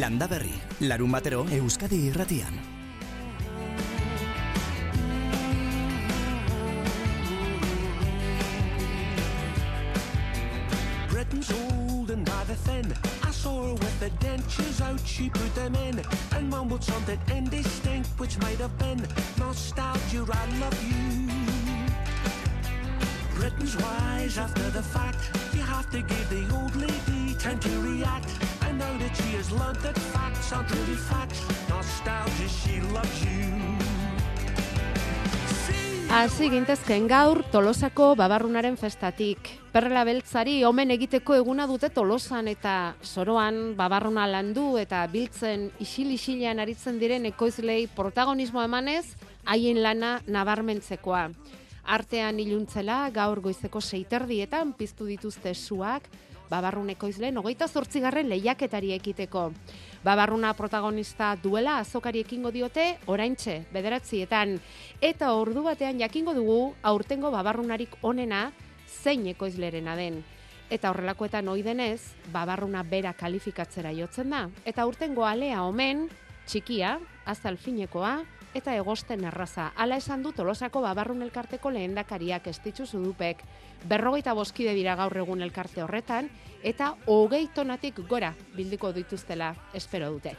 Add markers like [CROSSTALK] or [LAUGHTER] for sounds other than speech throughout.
Landa berri, larun batero Euskadi irratian. Learned that facts aren't really facts, nostalgia, she loves you. Hasi gintezken gaur Tolosako babarrunaren festatik. Perrela beltzari omen egiteko eguna dute Tolosan eta soroan babarruna landu eta biltzen isil-isilean aritzen diren ekoizlei protagonismo emanez, haien lana nabarmentzekoa. Artean iluntzela gaur goizeko seiterdietan piztu dituzte suak, babarrun ekoizleen hogeita zortzigarren lehiaketari ekiteko. Babarruna protagonista duela azokari ekingo diote oraintxe bederatzietan. Eta ordu batean jakingo dugu aurtengo babarrunarik onena zein ekoizlerena den. Eta horrelakoetan ohi denez, babarruna bera kalifikatzera jotzen da. Eta aurtengo alea omen, txikia, azalfinekoa, eta egosten erraza. Hala esan du Tolosako babarrun elkarteko lehendakariak estitzu zudupek. Berrogeita boskide dira gaur egun elkarte horretan, eta hogei tonatik gora bildiko dituztela espero dute.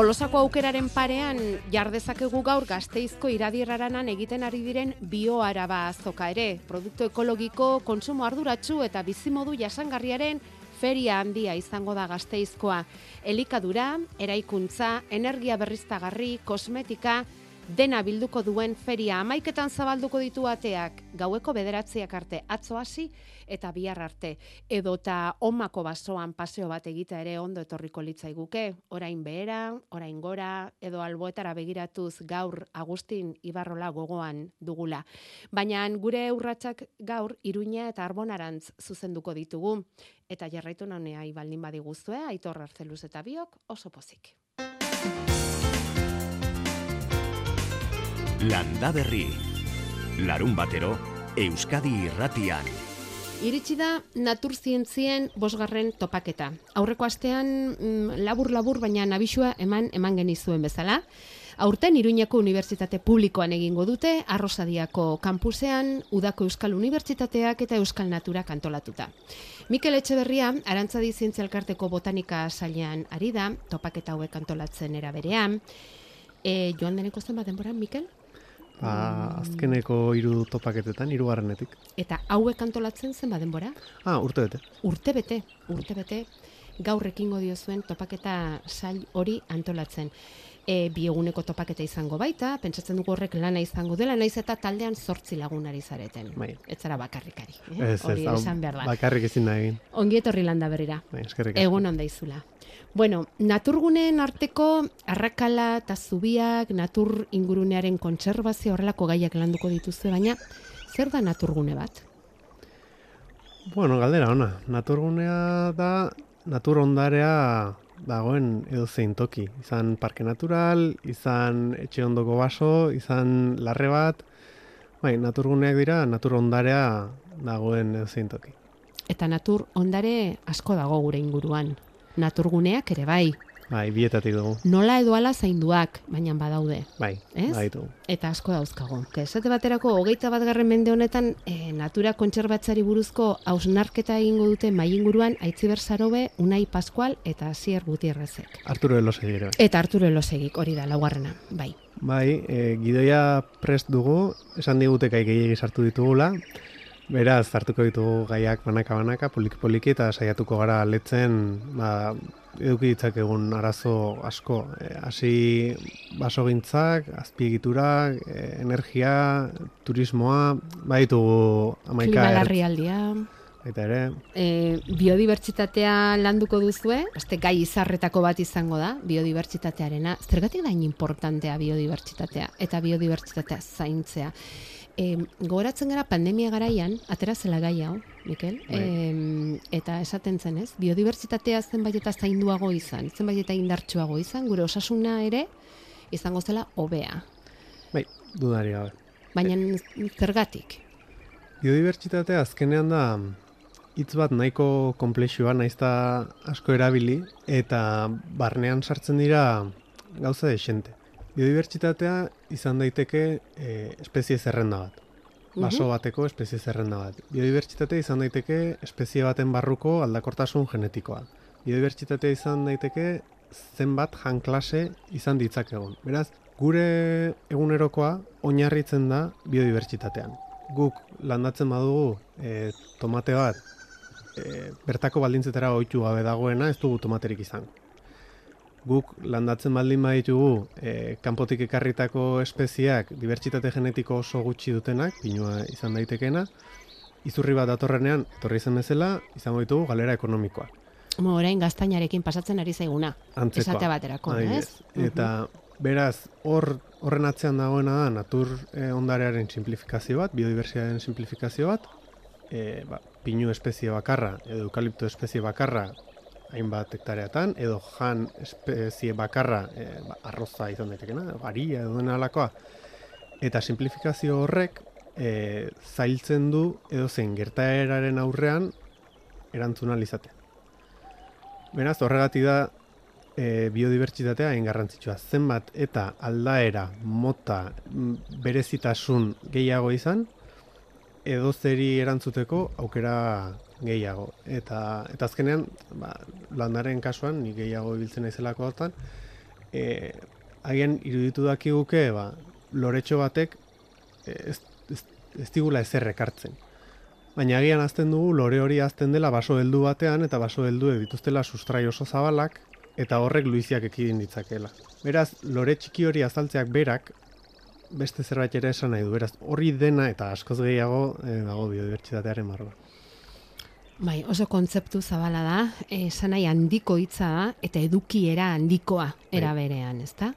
Tolosako aukeraren parean jardezakegu gaur gazteizko iradiraranan egiten ari diren bioaraba azoka ere. Produktu ekologiko, konsumo arduratsu eta bizimodu jasangarriaren feria handia izango da gazteizkoa. Elikadura, eraikuntza, energia berriztagarri, kosmetika, dena bilduko duen feria amaiketan zabalduko ditu ateak gaueko bederatziak arte atzo hasi eta bihar arte. Edota omako basoan paseo bat egita ere ondo etorriko litzaiguke, orain behera, orain gora, edo alboetara begiratuz gaur Agustin Ibarrola gogoan dugula. Baina gure urratsak gaur Iruña eta Arbonarantz zuzenduko ditugu. Eta jarraitu naunea baldin badiguzue, aitor arzeluz eta biok oso pozik. Landa berri, larun batero Euskadi irratian. Iritsi da naturzientzien bosgarren topaketa. Aurreko astean mm, labur-labur baina nabixua eman eman genizuen bezala. Aurten Iruñako Unibertsitate Publikoan egingo dute, Arrosadiako kampusean, Udako Euskal Unibertsitateak eta Euskal Natura kantolatuta. Mikel Etxeberria, Arantzadi Zientzia Elkarteko Botanika sailean ari da, topaketa hauek antolatzen era berean. E, joan deneko zenbat denbora, Mikel? Ba, azkeneko hiru topaketetan, hirugarrenetik. Eta hauek antolatzen zenbat denbora? Ah, urte bete. urte bete, urte bete, gaur ekingo diozuen topaketa sail hori antolatzen. E, bi eguneko topaketa izango baita, pentsatzen dugu horrek lana izango dela, naiz eta taldean zortzi lagunari zareten. Bai. Ez zara bakarrikari. Eh? Ez, ez, hori esan behar da. bakarrik ezin da egin. Ongi etorri landa berrira. Bai. Egun onda izula. Bueno, naturguneen arteko arrakala eta zubiak, natur ingurunearen kontserbazio horrelako gaiak landuko dituzue, baina zer da naturgune bat? Bueno, galdera ona. Naturgunea da, natur ondarea dagoen edo zein toki. Izan parke natural, izan etxe ondoko baso, izan larre bat. Bai, naturguneak dira, natur ondarea dagoen edo zein toki. Eta natur ondare asko dago gure inguruan. Naturguneak ere bai. Bai, bietatik dugu. Nola edo ala zainduak, baina badaude. Bai, Ez? baditu. Eta asko dauzkago. Esate baterako, hogeita bat garren mende honetan, e, natura kontserbatzari buruzko hausnarketa egingo dute mai inguruan Aitziber Sarobe, Unai Pascual eta Asier Gutierrezek. Arturo Elosegire. bai. Eta Arturo Elosegik, hori da, laugarrena, bai. Bai, e, gidoia prest dugu, esan digute gai gehiagi sartu ditugula, beraz, hartuko ditugu gaiak banaka-banaka, poliki-poliki, eta saiatuko gara letzen, ba, eduki ditzakegun arazo asko. E, hasi basogintzak, azpiegiturak, e, energia, turismoa, baditugu amaika Klima baita ere, e, biodibertsitatea landuko duzue, beste gai izarretako bat izango da, biodibertsitatearena. Zergatik da importantea biodibertsitatea eta biodibertsitatea zaintzea. E, gogoratzen gara pandemia garaian, atera zela gai hau, Mikel, e, eta esaten zen ez, biodibertsitatea zenbait eta zainduago izan, zenbait eta indartsuago izan, gure osasuna ere izango zela hobea. bai, dudari gabe. Baina zergatik? Biodibertsitatea azkenean da hitz bat nahiko komplexua naizta asko erabili eta barnean sartzen dira gauza desente. Biodibertsitatea izan daiteke e, espezie zerrenda bat. Baso bateko espezie zerrenda bat. Biodibertsitatea izan daiteke espezie baten barruko aldakortasun genetikoa. Biodibertsitatea izan daiteke zenbat jan klase izan ditzakegun. Beraz, gure egunerokoa oinarritzen da biodibertsitatean. Guk landatzen badugu e, tomate bat e, bertako baldintzetara ohitu gabe dagoena ez dugu tomaterik izan. Guk landatzen baldin baditugu e, kanpotik ekarritako espeziak dibertsitate genetiko oso gutxi dutenak, pinua izan daitekena, izurri bat datorrenean, torri zen bezala, izango ditugu galera ekonomikoa. Mo, orain gaztainarekin pasatzen ari zaiguna. Antzekoa. Esate baterako, Adibidez. ez? Eta beraz, hor horren atzean dagoena da natur eh, ondarearen simplifikazio bat, biodiversitatearen simplifikazio bat, e, ba, pinu espezie bakarra edo eukalipto espezie bakarra hainbat hektareatan, edo jan espezie bakarra e, ba, arroza izan daitekena, garia edo dena alakoa. Eta simplifikazio horrek e, zailtzen du edo zen gertaeraren aurrean erantzuna izatea. Beraz, horregatik da e, biodibertsitatea hain garrantzitsua. Zenbat eta aldaera, mota, berezitasun gehiago izan, edo zeri erantzuteko aukera gehiago. Eta, eta azkenean, ba, landaren kasuan, ni gehiago ibiltzen naizelako hortan, e, haien iruditu dakiguke, ba, loretxo batek e, ez, ez, ez digula ezer ekartzen. Baina agian azten dugu lore hori azten dela baso heldu batean eta baso heldu dituztela sustrai oso zabalak eta horrek luiziak ekidin ditzakela. Beraz, lore txiki hori azaltzeak berak beste zerbait ere esan nahi du. Beraz, horri dena eta askoz gehiago eh, dago biodibertsitatearen barruan. Bai, oso kontzeptu zabala da, esan nahi handiko hitza da, eta edukiera handikoa era berean, ezta?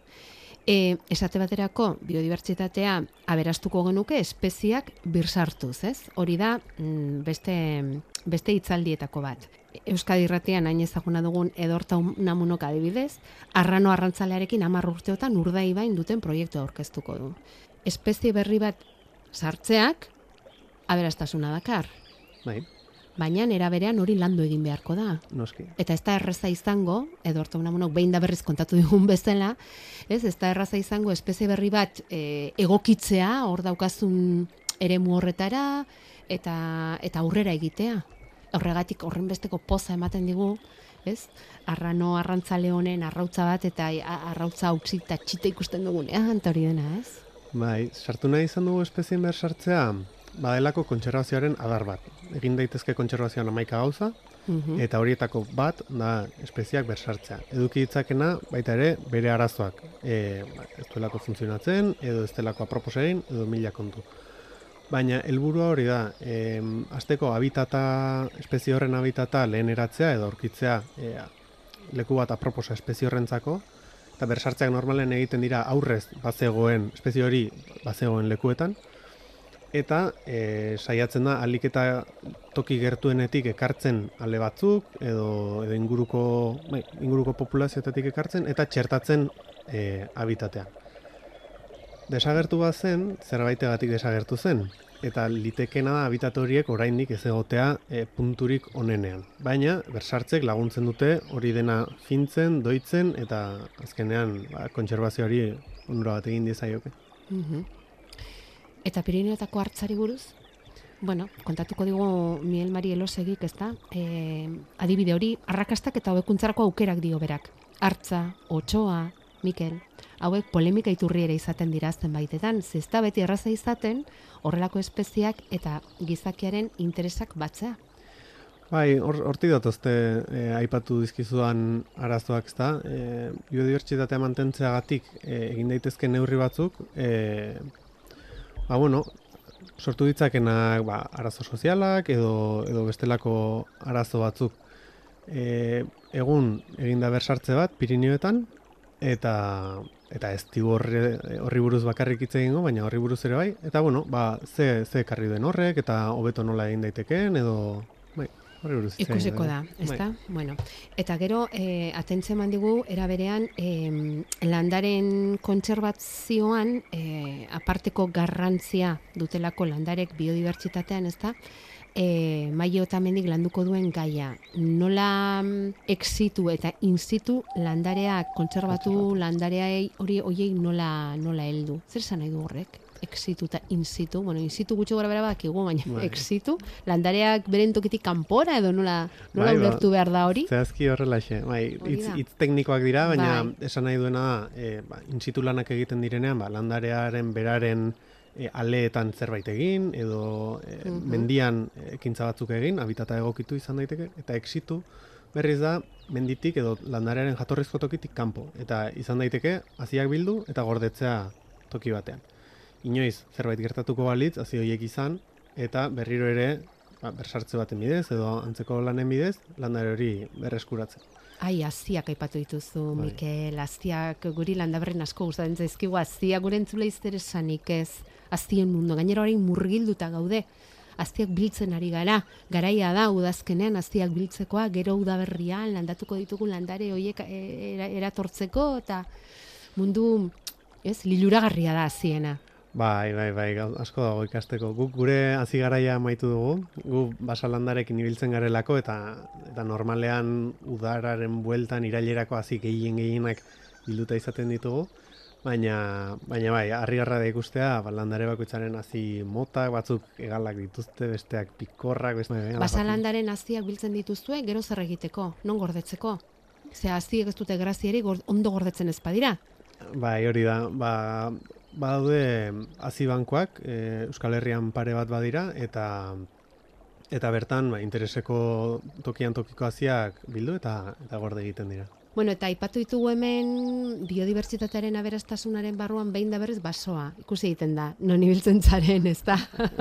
E, esate baterako biodibertsitatea aberastuko genuke espeziak birsartuz, ez? Hori da mm, beste, beste hitzaldietako bat. Euskadi irratian hain ezaguna dugun edorta namunok adibidez, arrano arrantzalearekin hamar urteotan urdai bain duten proiektu aurkeztuko du. Espezie berri bat sartzeak aberastasuna dakar, Bai, baina era berean hori landu egin beharko da. noski. Eta ez da erraza izango, edo hartu behin da berriz kontatu digun bezala, ez, ez da erraza izango espezie berri bat e, egokitzea, hor daukazun eremu horretara, eta, eta aurrera egitea. Horregatik horren besteko poza ematen digu, ez? Arrano arrantzale honen arrautza bat eta arrautza utzi eta txita ikusten dugunean, eta hori dena, ez? Bai, sartu nahi izan dugu espezien behar sartzea, badelako kontserbazioaren adar bat. Egin daitezke kontserbazioan amaika gauza, Mhm. eta horietako bat da espeziak bersartzea. Eduki ditzakena baita ere bere arazoak. E, ba, ez duelako funtzionatzen, edo ez delako aproposein, edo mila kontu. Baina helburua hori da, e, azteko habitata, espezie horren habitata lehen eratzea edo aurkitzea e, leku bat aproposa espezie horrentzako, eta bersartzeak normalen egiten dira aurrez bazegoen, espezie hori bazegoen lekuetan, eta e, saiatzen da alik eta toki gertuenetik ekartzen ale batzuk edo edo inguruko bai, inguruko populazioetatik ekartzen eta txertatzen e, habitatean. Desagertu bat zen, zerbaitegatik desagertu zen, eta litekena da habitat horiek oraindik ez egotea e, punturik onenean. Baina, bersartzek laguntzen dute hori dena fintzen, doitzen, eta azkenean ba, kontserbazioari onura bat egin diezaioke. Mhm. Eta Pirineotako hartzari buruz? Bueno, kontatuko digu Miel Mari Elosegik, ez da? E, adibide hori, arrakastak eta hobekuntzarako aukerak dio berak. Hartza, otsoa, Mikel, hauek polemika iturri ere izaten dira zenbaitetan, ze ez da beti erraza izaten horrelako espeziak eta gizakiaren interesak batzea. Bai, hor, hortik datozte e, aipatu dizkizudan arazoak, ezta? E, biodibertsitatea mantentzeagatik e, egin daitezke neurri batzuk, e, ba, bueno, sortu ditzakenak ba, arazo sozialak edo, edo bestelako arazo batzuk. E, egun eginda bersartze bat Pirinioetan, eta eta ez digu horri, horri buruz bakarrik hitz egingo, baina horri buruz ere bai. Eta bueno, ba, ze, ze ekarri den horrek, eta hobeto nola egin daitekeen, edo... Ikusiko dugu. da, Bai. ezta? Bueno, eta gero, e, atentzen mandigu, era berean, e, landaren kontserbazioan, e, aparteko garrantzia dutelako landarek biodibertsitatean, ezta? E, maio eta mendik landuko duen gaia. Nola mm, exitu eta insitu landareak kontserbatu landareai hori hoiei nola nola heldu. Zer esan nahi du horrek? Exitu eta insitu, bueno, insitu gutxi gora bera bakigu, baina Bai. exitu, landareak beren tokitik kanpora edo nola, nola Bai, ba, ulertu behar da hori? Zehazki horrelaxe, bai, Hori hitz, da. hitz teknikoak dira, baina Bai. esan nahi duena e, ba, in situ lanak egiten direnean, ba, landarearen beraren e, aleetan zerbait egin, edo e, Mhm. mendian e, ekintza batzuk egin, habitata egokitu izan daiteke, eta exitu berriz da, menditik edo landarearen jatorrizko tokitik kanpo, eta izan daiteke, haziak bildu eta gordetzea toki batean. Inoiz, zerbait gertatuko balitz, hazi horiek izan, eta berriro ere, ba, bersartze baten bidez, edo antzeko lanen bidez, landare hori berreskuratzen. Ai, aztiak aipatu dituzu, Bai. Mikel, aztiak guri landaberren asko gustatzen zaizkigu, aztiak gure entzule izter esanik ez, aztien mundu, gainera orain murgilduta gaude, aztiak biltzen ari gara, garaia da udazkenean aztiak biltzekoa, gero udaberrian landatuko ditugu landare hoiek e, era- eratortzeko, eta mundu, ez, liluragarria da aziena. Bai, bai, bai, asko dago ikasteko. Guk gure hasi garaia amaitu dugu, gu basalandarekin ibiltzen garelako eta eta normalean udararen bueltan irailerako hasi gehien gehienak bilduta izaten ditugu. Baina, baina bai, harrigarra da ikustea, ba, landare bakoitzaren hasi motak, batzuk egalak dituzte, besteak pikorrak, beste... Bai, Basalandaren aztiak biltzen dituzue, gero zer egiteko, non gordetzeko? Ze aztiek ez dute grazieri gor- ondo gordetzen ez badira. Bai, hori da. Ba, badaude hazi bankoak, e, Euskal Herrian pare bat badira, eta eta bertan ba, intereseko tokian tokiko haziak bildu eta eta gorde egiten dira. Bueno, eta aipatu ditugu hemen biodibertsitatearen aberastasunaren barruan behin da berriz basoa. Ikusi egiten da, non ibiltzen zaren, ez da?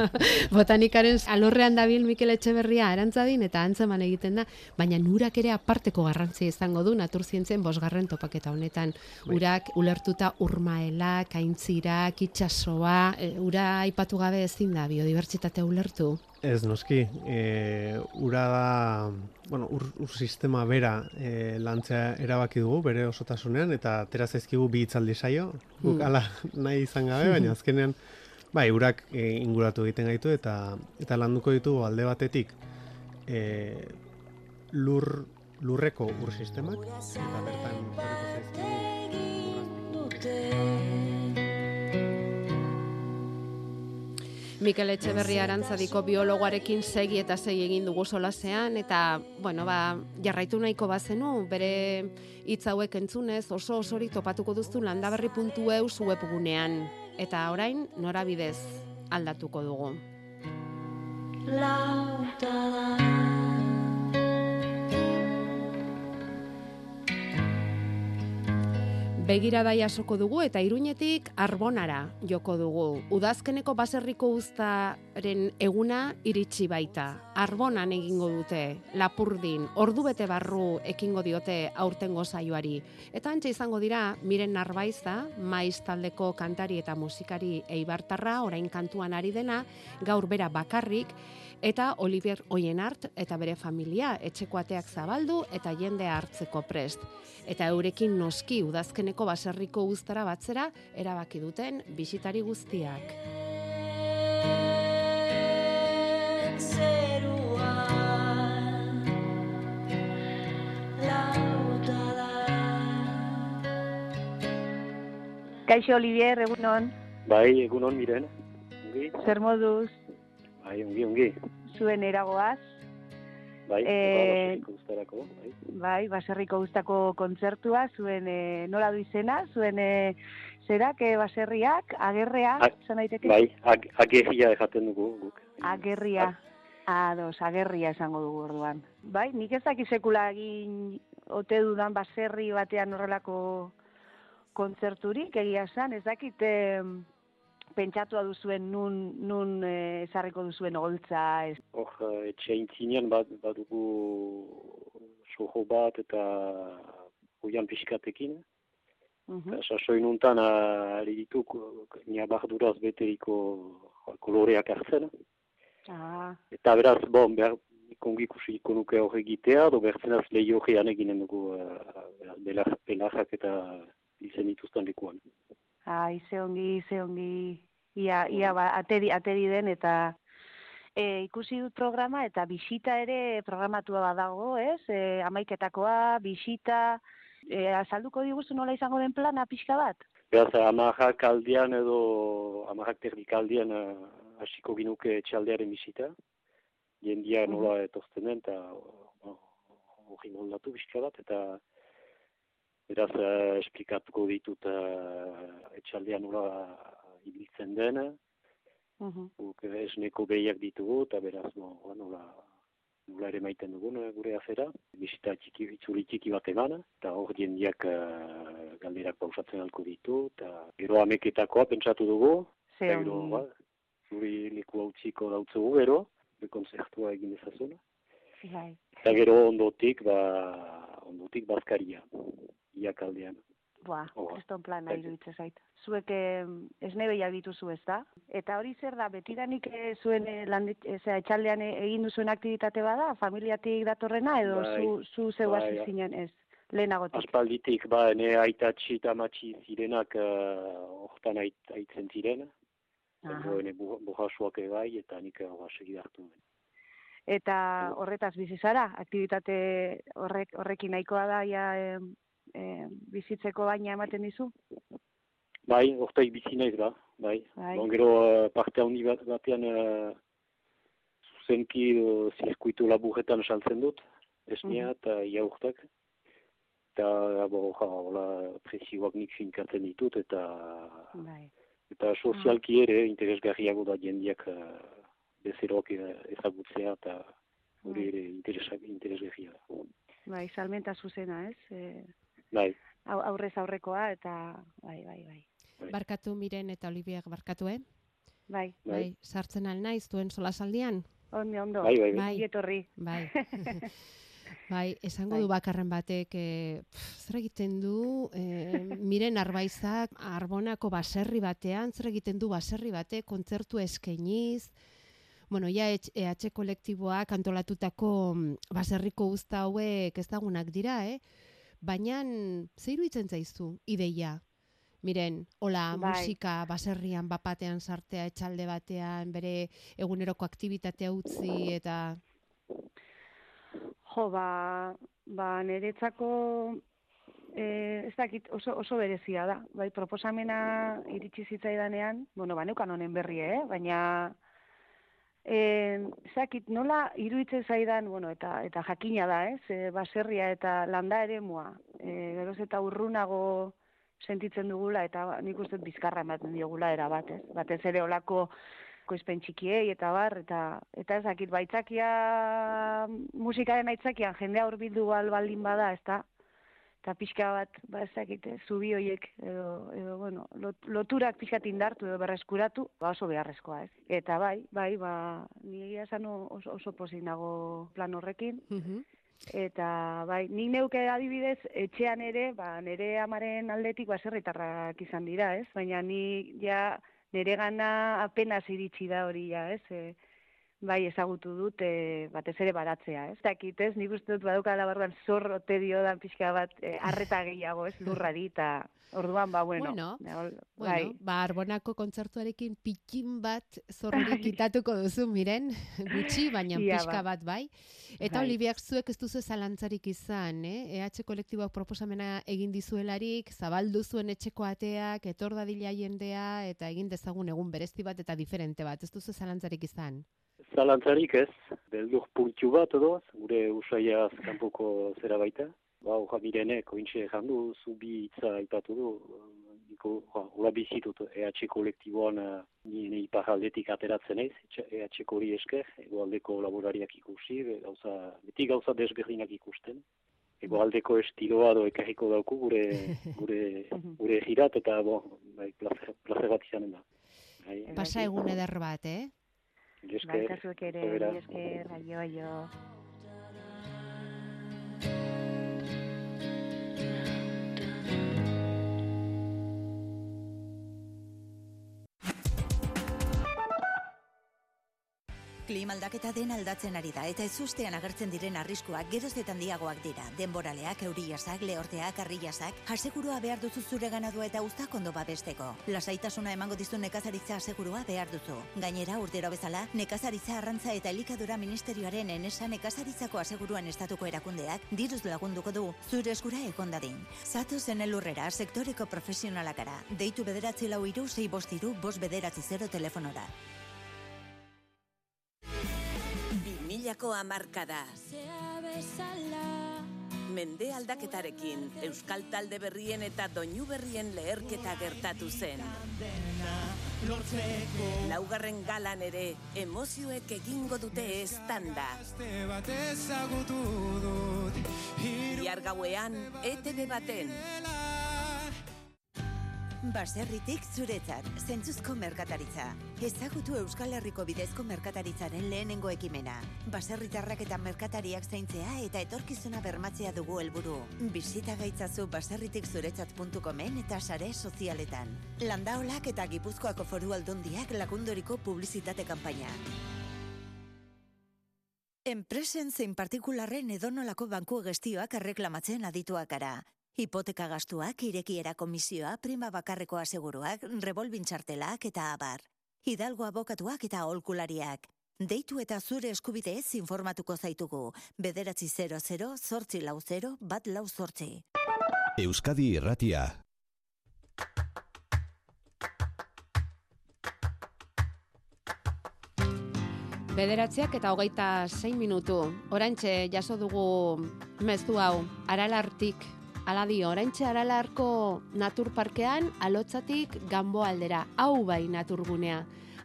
[LAUGHS] Botanikaren alorrean dabil Mikel Etxeberria arantzadin eta antzeman egiten da, baina nurak ere aparteko garrantzia izango du naturzientzen bosgarren topaketa honetan. Urak ulertuta urmaelak, aintzirak, itsasoa, e, ura aipatu gabe ezin da biodibertsitatea ulertu. Ez noski, e, ura da, bueno, ur, ur sistema bera e, lantzea erabaki dugu bere osotasunean eta atera zaizkigu bi hitzaldi saio, guk Hmm. hala nahi izan gabe, baina [LAUGHS] azkenean bai, urak e, inguratu egiten gaitu eta eta landuko ditugu alde batetik e, lur lurreko ur sistemak. Eta bertan zaizkigu Mikel Etxeberria arantzadiko biologoarekin segi eta segi egin dugu solasean, eta, bueno, ba, jarraitu nahiko bazenu, bere hitz hauek entzunez oso osorik topatuko duztu landaberri.eus webgunean. Eta orain, norabidez aldatuko dugu. Lauta da Begirada jasoko dugu eta iruñetik arbonara joko dugu. Udazkeneko baserriko uztaren eguna iritsi baita. Arbonan egingo dute, lapurdin, ordu bete barru ekingo diote aurtengo saioari. Eta antxe izango dira, miren narbaiza, maiz taldeko kantari eta musikari eibartarra, orain kantuan ari dena, gaur bera bakarrik, eta Olivier Oienart eta bere familia etxeko ateak zabaldu eta jende hartzeko prest. Eta eurekin noski udazkeneko baserriko uztara batzera erabaki duten bisitari guztiak. zerua Lauta da Kaixo Olivier, egunon, Bai, egunon miren. Zer moduz bai, ongi, ongi. zuen eragoaz, Bai, Eh, eh... gustarako, bai. bai, baserriko guztako kontzertua, zuen e, nola du izena, zuen e, zerak, e, baserriak, agerrea, zan daiteke? Bai, ag agerria jaten dugu guk. Agerria, ados, agerria esango dugu orduan. Bai, nik ez daki sekula egin ote dudan baserri batean horrelako kontzerturik, egia esan, ez dakit pentsatua duzuen nun, nun ezarriko duzuen holtza, ez, Hor, eh, etxe intzinean bat, badugu soho bat eta oian pixkatekin. Mhm. Eta Sasoin untan ari ditu nia barduraz beteriko koloreak hartzen. Ah, Eta beraz, bon, behar, kongi ikusiko nuke hor egitea, do bertzenaz lehi horrean eginen dugu uh, belarrak eta izen dituzten likuan. Ah, ize ongi, ize ongi, ia, ia ba, ateri, ateri den eta e, ikusi dut programa eta bisita ere programatua badago, ez? E, amaiketakoa, bisita, e, azalduko diguzu nola izango den plana pixka bat? Beraz, amarrak aldian edo amarrak terdik aldian uh, hasiko ginuke etxaldearen bisita. Jendia nola etortzen den, eta hori moldatu pixka bat, eta beraz, uh, esplikatuko ditut uh, etxaldean nola ibiltzen den, Mhm. guk esneko behiak ditugu, eta beraz, no, ba, nola, nola ere maiten dugun eh, gure afera. Bisita txiki, itzuli txiki bat eman, eta hor jendiak uh, galderak pausatzen alko ditu, eta gero ameketakoa pentsatu dugu, eta gero, ba, zuri leku hau dautzugu gero, bekonzertua egin dezazuna. bai. Eta gero ondotik, ba, ondotik bazkaria, iak aldean. Boa, Oa. kriston plana iruditzen zait. Zuek eh, esne behiak dituzu ez da? Eta hori zer da, betidanik eh, zuen eh, lan, eh, etxaldean eh, egin duzuen aktivitate bada, familiatik datorrena, edo Bai. zu, zu zeu Bai, hasi bai. zinen ez, lehenagotik. Aspalditik, ba, ene aitatxi eta matxi zirenak uh, hortan ait, aitzen ziren. Ene bu- burrasuak ere bai, eta nik horra segi hartu. Eta horretaz bizi zara, aktivitate horrek, horrekin nahikoa da, ja, em, em, bizitzeko baina ematen dizu? Bai, hortaik bizi naiz ba, bai. Bai. Bon, gero uh, parte handi bat, batean uh, zuzenki uh, zirkuitu laburretan saltzen dut, esnea Mhm. eta iaurtak. Eta, bo, ja, hola, presioak nik finkatzen ditut, eta Bai. eta sozialki ere interesgarriago da jendiak uh, bezeroak uh, ezagutzea, eta hori ere interesak, interesgarria da. Bai, salmenta zuzena, ez? E, Bai, au- aurrez aurrekoa, eta bai, bai, bai. Barkatu miren eta Olibiak barkatu, eh? Bai, Bai, Bai. sartzen alnaiz duen solasaldian? ondo, ondo. bai, bai, bai. Bai. Etorri. Bai. [LAUGHS] bai, esango Bai. du bakarren batek, e, pff, zer egiten du, e, miren arbaizak, arbonako baserri batean, zer egiten du baserri batek, kontzertu eskainiz, bueno, ja EH kolektiboak antolatutako mm, baserriko uzta hauek ezagunak dira, eh? Baina, ze iruditzen zaizu, ideia? Miren, hola, Bai. musika baserrian bapatean sartea, etxalde batean, bere eguneroko aktibitatea utzi eta... Jo, ba, ba niretzako eh, ez dakit oso, oso berezia da. Bai, proposamena iritsi zitzaidanean, bueno, ba, neukan honen berri, eh? baina ez dakit nola iruditzen zaidan, bueno, eta, eta jakina da, ez? E, baserria eta landa eremua, e, geroz eta urrunago sentitzen dugula, eta ba, nik uste bizkarra ematen diogula era bat, ez? Batez ere olako koizpen txikiei eta bar, eta, eta ez dakit, baitzakia musikaren aitzakian jendea hurbildu al baldin bada, ez da? Eta pixka bat, ba ez dakit, eh, zubi hoiek, edo, edo bueno, lot, loturak pixkat indartu edo berreskuratu, ba oso beharrezkoa, ez? Eta bai, bai, ba, ni egia esan oso, oso pozik nago plan horrekin, Mhm. Eta bai, nik neuke adibidez etxean ere, ba nere amaren aldetik baserritarrak izan dira, ez? Baina ni ja nere gana apenas iritsi da hori ja, ez? E, bai ezagutu dut e, batez ere baratzea, ez? Dakit, ez? Nik uste dut badukala barruan zor ote dio dan pixka bat e, arreta gehiago, ez? Lurrari eta orduan ba bueno. Bueno, ja, ol- Bueno, bai. ba, arbonako kontzertuarekin pikin bat [LAUGHS] zorrik kitatuko duzu, miren, [LAUGHS] gutxi, baina Ia pixka ba. bat bai. Eta Bai. Olibiak zuek ez duzu zalantzarik izan, eh? EH kolektiboak proposamena egin dizuelarik, zabaldu zuen etxeko ateak, etor dadila jendea, eta egin dezagun egun berezti bat eta diferente bat, ez duzu zalantzarik izan. Zalantzarik ez, beldur puntu bat edo, gure usaia kanpoko zera baita. Ba, hoja mirenek, ointxe jandu, zubi hitza aipatu du, niko, hola bizitut EH kolektiboan uh, ni ni iparaldetik ateratzen naiz, EH hori esker, egoaldeko laborariak ikusi, gauza, beti gauza desberdinak ikusten. Egoaldeko estiloa do ekarriko dauku gure [LAUGHS] gure gure girat eta bo, bai, placer, placer bat izanen da. Bai, Pasa egun eder bat, eh? Mila esker, Bai, eta zuek ere, bera. mila esker, aio, aio. Klima aldaketa den aldatzen ari da eta ezustean agertzen diren arriskuak geroz eta handiagoak dira. Denboraleak, euriasak, lehorteak, arriasak, asegurua behar duzu zure ganadua eta uztak ondo babesteko. Lasaitasuna emango dizu nekazaritza asegurua behar duzu. Gainera, urtero bezala, nekazaritza arrantza eta elikadura ministerioaren enesa nekazaritzako aseguruan estatuko erakundeak diruz lagunduko du zure eskura ekondadin. Zatu zen elurrera sektoreko profesionalakara. Deitu bederatzi lau iru, zei bostiru, bost bederatzi zero telefonora. Bimilako amarkada. Mende aldaketarekin, Euskal Talde berrien eta Doinu berrien leherketa gertatu zen. Laugarren galan ere, emozioek egingo dute estanda. Bihar gauean, ETV baten. Baserritik zuretzat, zentzuzko merkataritza. Ezagutu Euskal Herriko bidezko merkataritzaren lehenengo ekimena. Baserritarrak eta merkatariak zaintzea eta etorkizuna bermatzea dugu helburu. Bisita gaitzazu baserritik zuretzat.comen eta sare sozialetan. Landaolak eta Gipuzkoako foru aldundiak lagundoriko publizitate kanpaina. Enpresen zein partikularren edonolako banku gestioak erreklamatzen adituak gara. Hipoteka gastuak, irekiera komisioa, prima bakarreko aseguruak, revolvin txartelak eta abar. Hidalgo abokatuak eta holkulariak. Deitu eta zure eskubideez informatuko zaitugu. Bederatzi 00, zortzi lau 0, bat lau zortzi. Euskadi Irratia. Bederatziak eta hogeita zein minutu. Orantxe jaso dugu mezu hau, aralartik. Ala dio, oraintxe aralarko naturparkean alotzatik gambo aldera. Hau bai naturgunea.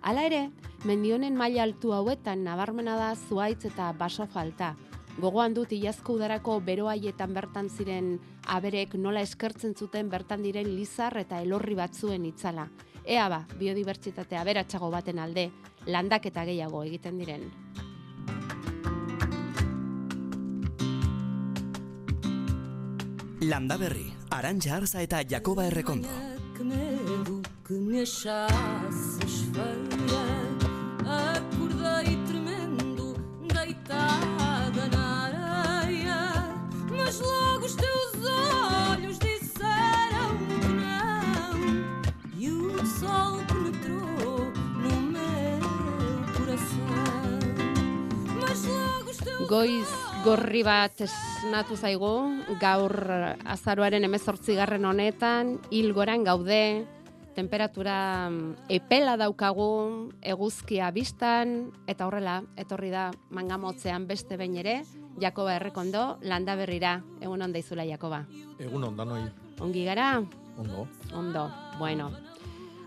Hala ere, mendionen maila altu hauetan nabarmena da zuaitz eta baso falta. Gogoan dut iazko udarako beroaietan bertan ziren aberek nola eskertzen zuten bertan diren lizar eta elorri batzuen itzala. Ea ba, biodibertsitatea beratxago baten alde, landaketa gehiago egiten diren. Landa Berri, Arantxa Arza eta Jakoba Errekondo. Acordei tremendo, deitada na areia Mas logo os teus olhos disseram E o sol penetrou no meu coração Mas logo os teus Goiz gorri bat esnatu zaigu, gaur azaroaren emezortzigarren honetan, hilgoran gaude, temperatura mm, epela daukagu, eguzkia biztan, eta horrela, etorri da mangamotzean beste behin ere, Jakoba errekondo, landa berrira, egun onda izula Jakoba. Egun ondan hoi, Ongi gara? ondo. Ondo, bueno.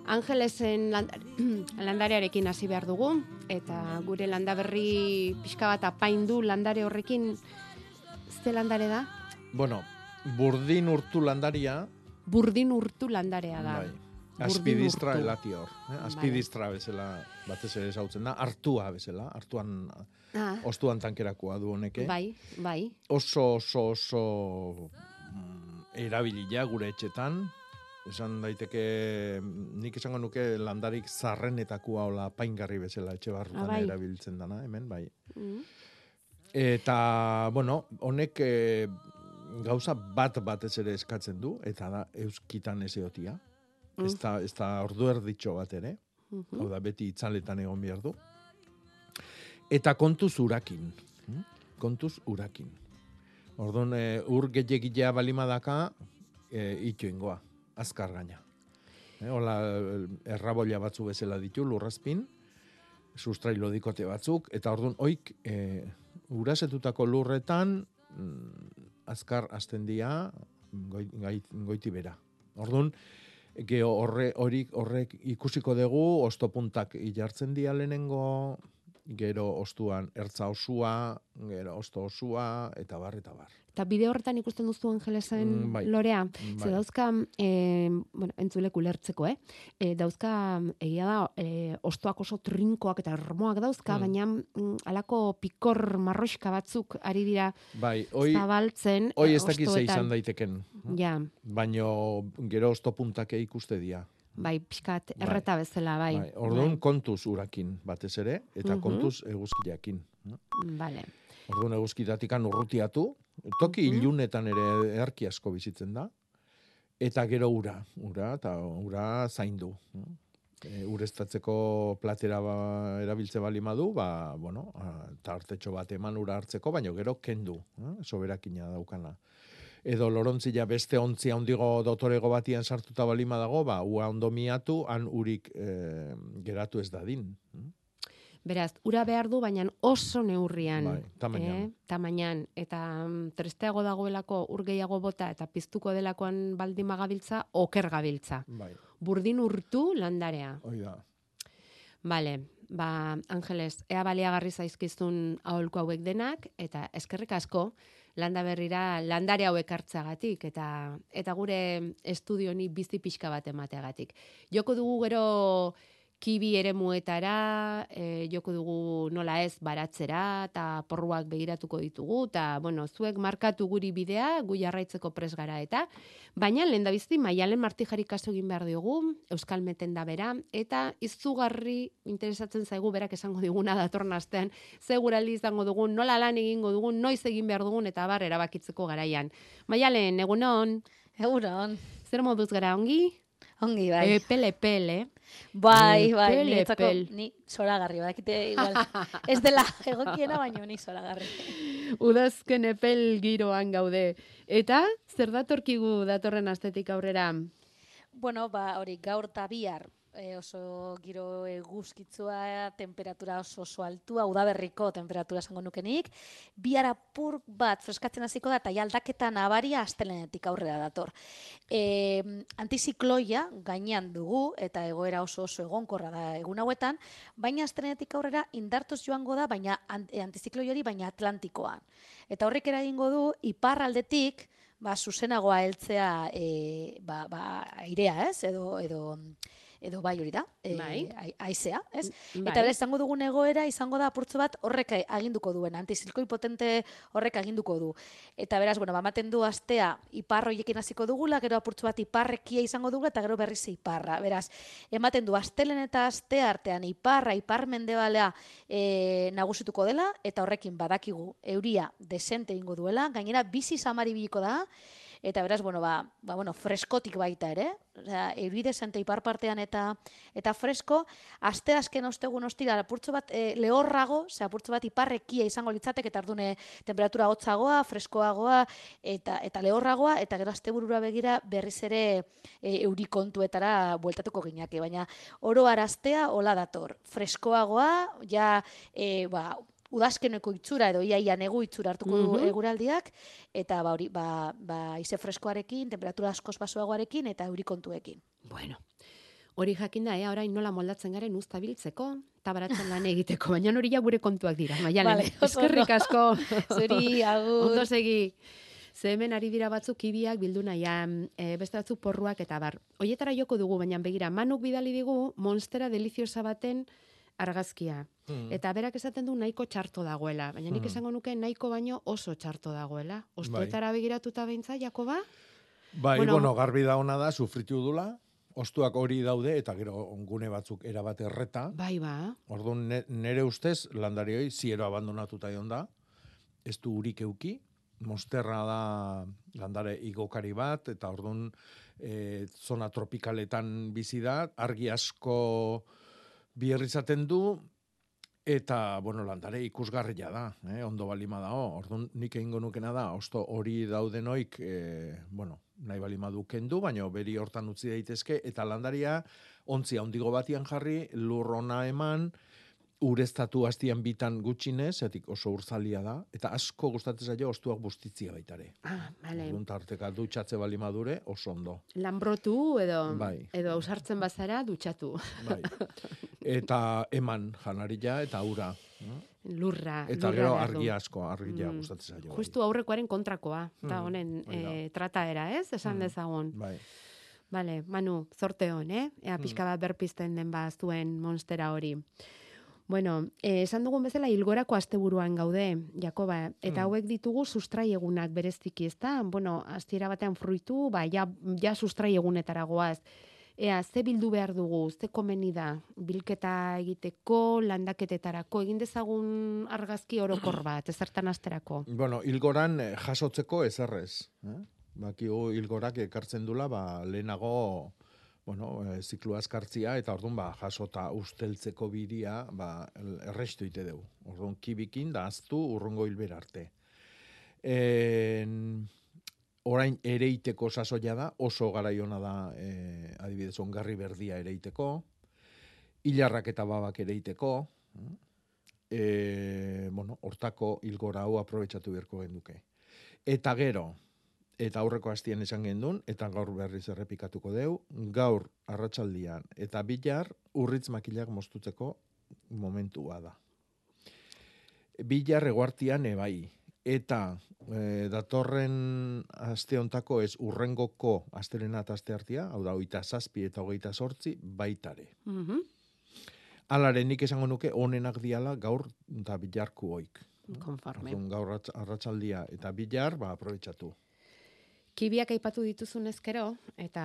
Angelesen land- [CLEARS THROAT] landarearekin hasi behar dugu, eta gure landaberri pixka bat apaindu landare horrekin, ze landare da? Bueno, burdin urtu landaria, Burdin urtu landarea da. bai, urtu. elati hor. Eh? Aspidistra bezala batez ere zautzen da, hartua bezala, hartuan, Ah, ostuan tankerakoa du honeke. bai, bai. Oso, oso, oso mm, erabilia gure etxetan, esan daiteke, nik esango nuke landarik zarrenetakoa hola paingarri bezala etxe barrutan Ah, bai. erabiltzen dana, hemen, bai. Mm. Eta, bueno, honek e, gauza bat batez ere eskatzen du, eta da euskitan ez eotia. Mm. Ez da, ez da ordu erditxo bat ere, Mhm. hau da beti itzaletan egon behar du. Eta kontuz urakin. hm? Kontuz urakin. Orduan, e, ur gehiagilea balimadaka, e, ito ingoa, azkar gaina. E, hola, errabolla batzu bezala ditu, lurrazpin, sustrailo dikote batzuk, eta orduan, oik, e, urasetutako lurretan, mm, azkar azten dira, goi, gai- goiti bera. Orduan, horik, horrek ikusiko dugu, ostopuntak ilartzen dira lehenengo, gero ostuan ertza osua, gero osto osua, eta bar, eta bar. Eta bide horretan ikusten duzu Angelesen Mm, bai. lorea, ze Bai. dauzka, e, bueno, entzulek ulertzeko, eh? E, dauzka, egia da, e, ostoak oso trinkoak eta ermoak dauzka, Mm. baina mm, alako pikor marroxka batzuk ari dira Bai, hoi, zabaltzen hoi eh, ez dakiz ze hostoetan. izan daiteken. Ja, Baino gero ostopuntake ikuste dira. Bai, pixkat erreta bezala, bai. Bai, orduan kontuz urakin batez ere, eta Mhm. kontuz eguzkiakin. Vale. Orduan eguzkitatikan urrutiatu, toki Mhm. ilunetan ere eharki asko bizitzen da, eta gero ura, ura, eta ura zaindu. E, ureztatzeko platera ba, erabiltze bali madu, ba, bueno, tartetxo bat eman ura hartzeko, baina gero kendu, eh, soberakina daukana. Edo lorontzia beste ontzia handigo dotorego batian sartuta balima dago, ba, ua ondo miatu, han urik e, geratu ez dadin. Beraz, ura behar du, baina oso neurrian. Bai, tamainan. Eh, tamainan. Eta mm, tresteago dagoelako ur gehiago bota eta piztuko delakoan baldin magabiltza, oker gabiltza. Bai, Burdin urtu landarea. hoi da. Bale, ba, Angeles, ea baliagarri zaizkizun aholku hauek denak, eta eskerrik asko, landa berrira landare hauek hartzagatik, eta, eta gure estudioni bizi pixka bat emateagatik. Joko dugu gero kibi ere muetara, e, joko dugu nola ez baratzera, eta porruak begiratuko ditugu, eta, bueno, zuek markatu guri bidea, gu jarraitzeko pres gara, eta, baina lehen da bizti, maialen martijari kaso egin behar diogu, Euskal Meten da bera, eta izugarri interesatzen zaigu berak esango diguna datorren astean, segurali izango dugun, nola lan egingo dugun, noiz egin behar dugun, eta bar erabakitzeko garaian. Maialen, egunon? Egunon. Zer moduz gara ongi? Ongi, bai. Epel, epel, eh? Bai, bai, Epel, niretzako epel. ni zoragarri, badakite igual. Ez dela egokiena, baino ni zoragarri. [LAUGHS] Udazken epel giroan gaude. Eta, zer datorkigu datorren astetik aurrera? Bueno, ba, hori gaur eta bihar e, oso giro eguzkitzua, temperatura oso oso altua, udaberriko temperatura esango nukenik. Bihar apur bat freskatzen hasiko da eta aldaketa nabaria astelenetik aurrera dator. E, antizikloia gainean dugu eta egoera oso oso egonkorra da egun hauetan, baina astelenetik aurrera indartuz joango da, baina ant- e, antizikloia hori baina Atlantikoan. Eta horrek eragingo du iparraldetik ba, zuzenagoa heltzea e, ba, ba, airea, ez? Edo, edo, edo bai hori da, e, Bai. ai- haizea, ez? Bai. Eta beraz, izango dugun egoera, izango da apurtzo bat horrek aginduko duen, antizilkoi potente horrek aginduko du. Eta beraz, bueno, bamaten du astea iparroiekin hasiko dugula, gero apurtzo bat iparrekia izango dugula, eta gero berriz iparra. Beraz, ematen du astelen eta aste artean iparra, ipar mendebalea e, nagusituko dela, eta horrekin badakigu euria desente ingo duela, gainera bizi samari biliko da, Eta beraz, bueno, ba, ba, bueno, freskotik baita ere, Osea, euri desente ipar partean eta eta fresko, aste azken ostegun ostira, apurtzo bat e, lehorrago, ze apurtzo bat iparrekia izango litzatek, eta ardune temperatura hotzagoa, freskoagoa, eta eta lehorragoa, eta gero asteburura begira berriz ere e, euri kontuetara bueltatuko ginake, baina oro araztea hola dator. Freskoagoa, ja, e, ba, udazkeneko itxura edo iaia negu itxura hartuko du Mhm. eguraldiak eta ba hori ba ba ize freskoarekin, temperatura askoz basoagoarekin eta euri kontuekin. Bueno, hori jakinda, ea, orain nola moldatzen garen uztabiltzeko, eta baratzen lan egiteko, [LAUGHS] baina hori ja gure kontuak dira, maialen. Vale, Eskerrik asko. [LAUGHS] Zuri, agur. Ondo segi. Ze hemen ari dira batzuk kibiak bildu nahian, e, beste batzuk porruak eta bar. Hoietara joko dugu, baina begira, manuk bidali digu monstera deliziosa baten argazkia. Mm. Eta berak esaten du nahiko txarto dagoela, baina nik Mm. esango nuke nahiko baino oso txarto dagoela. Ostuetara begiratuta beintza, Jakoba? Bai, Bueno, bueno, garbi da ona da, sufritu dula, ostuak hori daude, eta gero gune batzuk erabat erreta. Bai, ba. Orduan, ne- nere ustez, landarioi, ziero abandonatuta egon da, ez du urik euki, monsterra da landare igokari bat, eta orduan, e, zona tropikaletan bizi da, argi asko bierrizaten du, Eta, bueno, landare ikusgarria da, eh? ondo balima dao. Orduan, nik egingo nukena da, osto hori daudenoik, eh, bueno, nahi balima du baina beri hortan utzi daitezke, eta landaria ontzia ondigo batian jarri, lur ona eman, ureztatu hastian bitan gutxinez, zetik oso urzalia da, eta asko gustatzen zaio ostuak bustitzia baitare. Ah, vale. Orduan tarteka dutxatze balima dure, oso ondo. Lanbrotu edo Bai. edo ausartzen bazara dutxatu. Bai. Eta eman janaria eta ura. Lurra, Eta lurra gero argia asko, argia Mm. gustatzen zaio. Justu aurrekoaren kontrakoa, da Mm, honen e, trataera, ez? Esan Mm, dezagun. Bai. Vale, Manu, zorte hon, eh? Ea Mm. pixka bat berpizten den ba zuen monstera hori. Bueno, eh, esan dugun bezala hilgorako asteburuan gaude, Jakoba, eta Mm. hauek ditugu sustraiegunak bereziki, ezta? Bueno, hasiera batean fruitu, ba ja ja sustraiegunetara goaz. Ea, ze bildu behar dugu, ze komeni da, bilketa egiteko, landaketetarako, egin dezagun argazki orokor [CLEARS THROAT] bat, ezertan asterako. Bueno, hilgoran eh, jasotzeko ezerrez. Eh? Bakigu hilgorak ekartzen dula, ba, lehenago bueno, e, ziklu askartzia, eta orduan ba, jasota usteltzeko biria ba, errestu ite dugu. Orduan kibikin da aztu urrungo hilber arte. En, orain ereiteko sasoia da, oso garaiona da, e, adibidez, ongarri berdia ereiteko, hilarrak eta babak ereiteko, e, bueno, hortako hilgora hau aprobetsatu beharko genduke. Eta gero, eta aurreko hastian esan gendun, eta gaur berriz errepikatuko deu, gaur arratsaldian eta bilar urritz makilak mostutzeko momentua da. Bilar eguartian ebai, eta e, datorren aste hontako ez urrengoko astelena eta aste hartia, hau da, oita zazpi eta hogeita sortzi, baitare. Mhm. Alare nik esango nuke onenak diala gaur eta bilarku oik. Konforme. Orduan, gaur arratsaldia eta bilar, ba, aprobetsatu. Kibiak aipatu dituzun ezkero, eta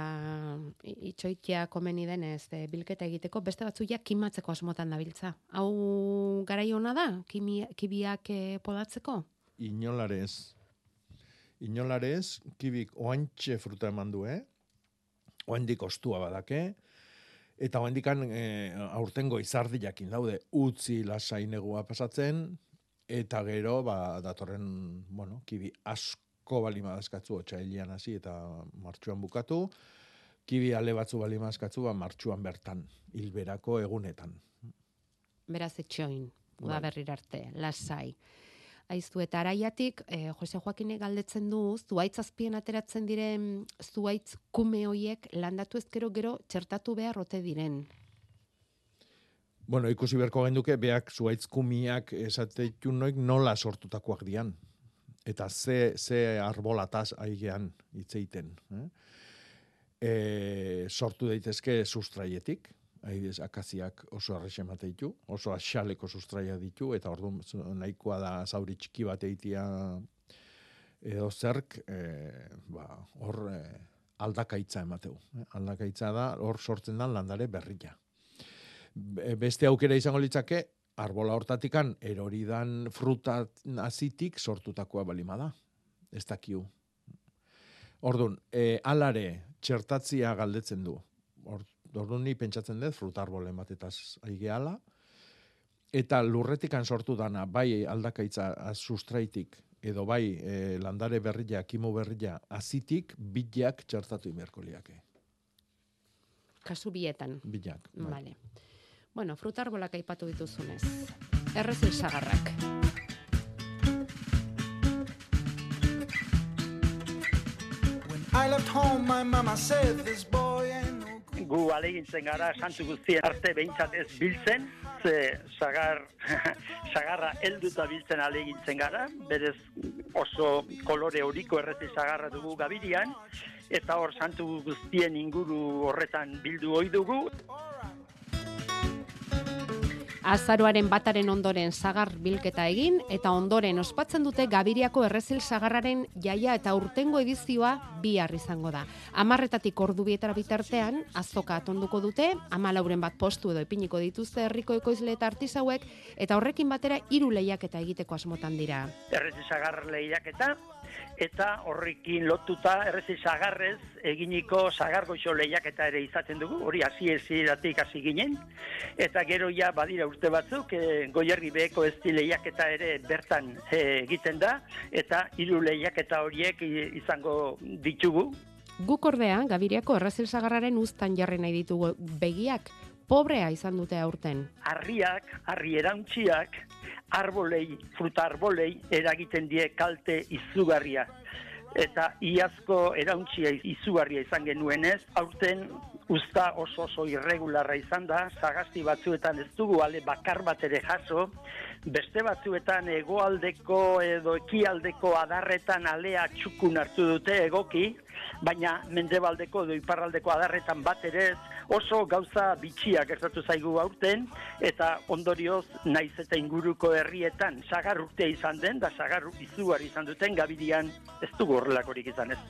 itxoitia komeni denez e, bilketa egiteko, beste batzuia kimatzeko asmotan dabiltza. Hau garai ona da, kimia, kibiak eh, podatzeko? Inolarez. Inolarez, kibik oantxe fruta eman du, eh? Oandik ostua badake, eta oandikan e, aurtengo izardi jakin daude, utzi lasai negua pasatzen, eta gero, ba, datorren, bueno, kibi asko balima dazkatzu, otxailian hasi eta martxuan bukatu, kibi ale batzu balima dazkatzu, ba, martxuan bertan, hilberako egunetan. Beraz etxoin, Bai. udaberrir arte, lasai. Aiztu eta araiatik, eh, Jose Joakine galdetzen du, zuaitz azpien ateratzen diren zuaitz kume hoiek landatu ezkero gero txertatu behar ote diren. Bueno, ikusi berko genduke, beak zuaitz kumiak esateitu noik nola sortutakoak dian. Eta ze, ze arbolataz aigean hitzeiten. Eh? E, sortu daitezke sustraietik, adibidez akaziak oso arrexe emate ditu, oso axaleko sustraia ditu, eta orduan nahikoa da zauri txiki bat eitia edo zerk, e, ba, hor e, aldakaitza emateu. Eh? Aldakaitza da, hor sortzen da landare berria. Be- beste aukera izango litzake, arbola hortatikan eroridan fruta azitik sortutakoa balima da. Ez dakiu. Orduan, e, alare txertatzia galdetzen du. Or, orduan ni pentsatzen dut fruta arbolen batetaz aigeala. Eta lurretikan sortu dana, bai aldakaitza sustraitik, edo bai e, landare berria, kimo berria, azitik, bilak txertatu imerko liake. Kasu bietan. Bilak. bai. Vale. Bueno, frutarbolak aipatu dituzunez. Errezil sagarrak. I left home, my mama said this boy ain't no gu alegintzen gara santu guztien arte behintzat ez biltzen, ze sagar, [LAUGHS] sagarra helduta biltzen alegintzen gara, berez oso kolore horiko errezi sagarra dugu gabirian, eta hor santu guztien inguru horretan bildu ohi dugu. Azaroaren bataren ondoren sagar bilketa egin, eta ondoren ospatzen dute Gabiriako errezil sagarraren jaia eta urtengo edizioa bihar izango da. Amarretatik ordu bietara bitartean, azoka atonduko dute, amalauren bat postu edo ipiniko dituzte herriko ekoizle eta artisauek, eta horrekin batera hiru lehiaketa egiteko asmotan dira. errezi sagar lehiaketa, eta horrekin lotuta errezi sagarrez eginiko sagargoixo lehiaketa ere izaten dugu, hori hasi eziratik hasi ginen, eta gero ja badira urte batzuk, e, goierri beheko ez lehiaketa ere bertan eh, egiten da, eta hiru lehiaketa horiek izango ditugu, Guk ordea, Gabiriako errezil sagarraren uztan jarri nahi ditugu begiak, pobrea izan dute aurten. harriak, harri erauntziak, arbolei, fruta arbolei eragiten die kalte izugarria. Eta iazko erauntzia izugarria izan genuenez, aurten usta oso oso irregularra izan da, sagasti batzuetan ez dugu ale bakar bat ere jaso, beste batzuetan hegoaldeko edo ekialdeko adarretan alea txukun hartu dute egoki, baina mendebaldeko edo iparraldeko adarretan bat ere ez, oso gauza bitxiak gertatu zaigu aurten, eta ondorioz naiz eta inguruko herrietan sagar urtea izan den, da sagar izugarri izan duten, gabirian ez dugu horrelakorik izan ez.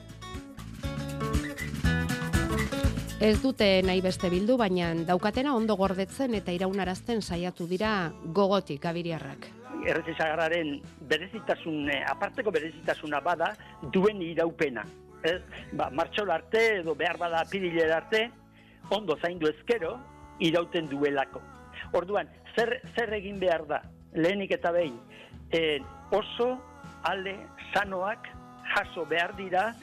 Ez dute nahi beste bildu, baina daukatena ondo gordetzen eta iraunarazten saiatu dira gogotik gabiriarrak. Errezi sagarraren berezitasun, eh, aparteko berezitasuna bada, duen iraupena. Ez? Ba, martxola arte edo behar bada apirilera arte, ondo zaindu ezkero, irauten duelako. Orduan, zer, zer egin behar da? Lehenik eta behin, eh, oso ale sanoak jaso behar dira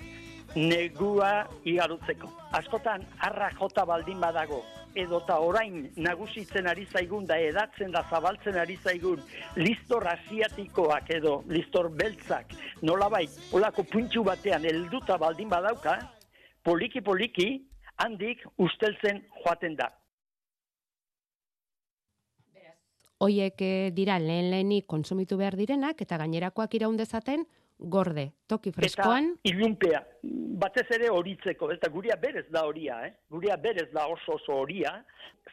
negua igarutzeko. Askotan, arra jota baldin badago, edota orain nagusitzen ari zaigun da edatzen da zabaltzen ari zaigun listor asiatikoak edo listor beltzak nolabait olako puntxu batean helduta baldin badauka, poliki poliki handik usteltzen joaten da. Hoiek eh, dira lehen lehenik konsumitu behar direnak eta gainerakoak iraun dezaten gorde, toki freskoan. Eta ilunpea, batez ere horitzeko, eta guria berez da horia, eh? guria berez da oso oso horia,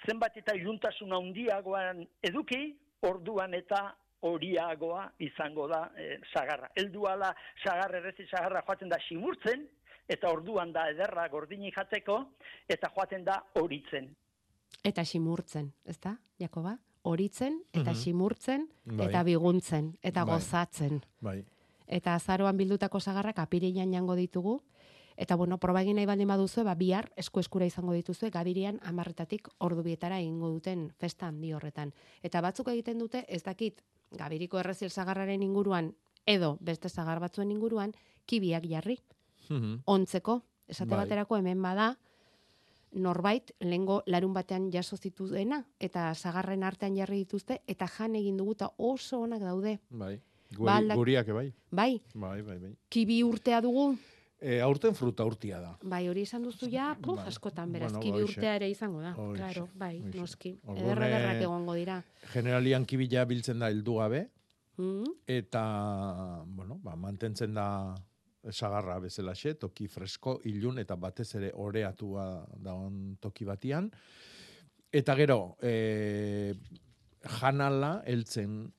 zenbat eta iluntasun handiagoan eduki, orduan eta horiagoa izango da eh, sagarra. Heldu ala sagar errezi sagarra joaten da simurtzen, eta orduan da ederra gordini jateko, eta joaten da horitzen. Eta simurtzen, ezta, Jakoba? Horitzen, eta Mhm. simurtzen, Bai. eta biguntzen, eta Bai. gozatzen. Bai. Eta azaroan bildutako sagarrak apirilean jango ditugu, eta bueno, proba egin nahi baldin baduzue, ba, bihar esku eskura izango dituzue, gabirian amarretatik ordu bietara egingo duten festa handi horretan. Eta batzuk egiten dute, ez dakit, gabiriko errezil sagarraren inguruan, edo beste sagar batzuen inguruan, kibiak jarri, Mhm. ontzeko, esate Bai. baterako hemen bada, norbait lengo larun batean jaso zituena eta sagarren artean jarri dituzte eta jan egin dugu eta oso onak daude. Bai. Guri, Ba, aldak- Guriak bai. Bai, Bai, bai, bai. kibi urtea dugu, E, aurten fruta urtia da. bai hori esan duzu ja, puf, Bai. askotan beraz, Bueno, kibi urtea ere izango da. Hoxe, Claro, bai, hoxe. noski. Ederra eh, ederrak egongo dira. Generalian kibila biltzen da heldu gabe, Mm? eta, bueno, ba, mantentzen da sagarra bezalaxe, toki fresko, ilun, eta batez ere oreatua dagoen toki batian. Eta gero, e, janala heltzen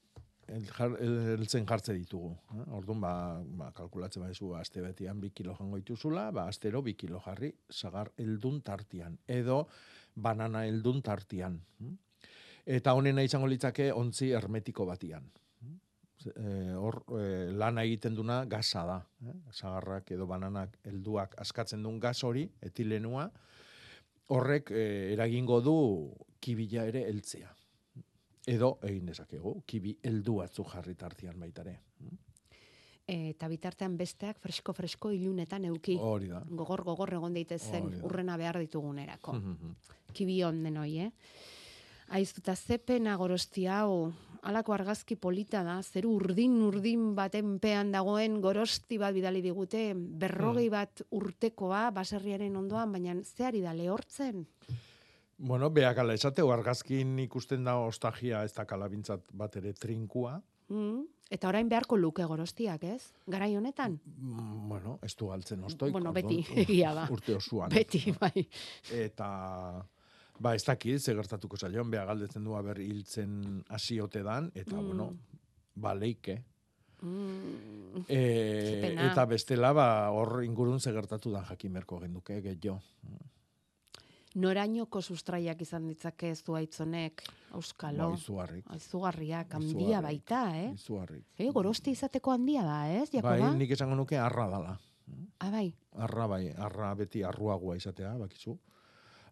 el, jar, el- heltzen jartze ditugu. Eh? Orduan, ba, ba, kalkulatzen baizu, aste betian bi kilo jango dituzula, ba, astero bi kilo jarri sagar heldun tartian. Edo, banana heldun tartian. hm? Eta honena izango litzake ontzi hermetiko batian. Eh, hor eh, lana egiten duna gaza da. Eh? Sagarrak edo bananak helduak askatzen duen gas hori, etilenua, horrek eh, eragingo du kibila ere heltzea. Edo egin dezakegu, kibi heldu batzu jarri tartian baitare. Eta bitartean besteak fresko-fresko ilunetan euki. Hori da. Gogor-gogor egon daitezen Hori da. urrena behar ditugunerako. [LAUGHS] Mhm. kibion denoi, eh? Aiztuta ze pena gorosti hau, alako argazki polita da, zeru urdin-urdin baten pean dagoen gorosti bat bidali digute, berrogei Hmm. bat urtekoa baserriaren ondoan, baina zeari da lehortzen? Bueno, beak ala esateu, argazkin ikusten da ostagia ez da kalabintzat bat ere trinkua. Mm? Eta orain beharko luke gorostiak, ez? Garai honetan? Mm, Bueno, ez du galtzen ostoik. Bueno, beti, [LAUGHS] egia da. Urte osoan. Beti, bai. Eta, ba, ez dakit, ze gertatuko zaion, beha galdetzen du aber hiltzen hasiote dan, eta, Mm. bueno, ba, leike. Mm. E, eta bestela, ba, hor ingurun ze gertatu da jakimerko genduke, gehiago. Norainoko sustraiak izan ditzake zuaitzonek, auskalo. Ba, izugarrik. Izugarriak, handia baita, eh? Izugarrik. Eh, gorosti izateko handia da, ez, Jakoba? Bai, nik esango nuke arra dala. Ah, bai. Arra bai, arra beti arruagoa izatea, bakizu.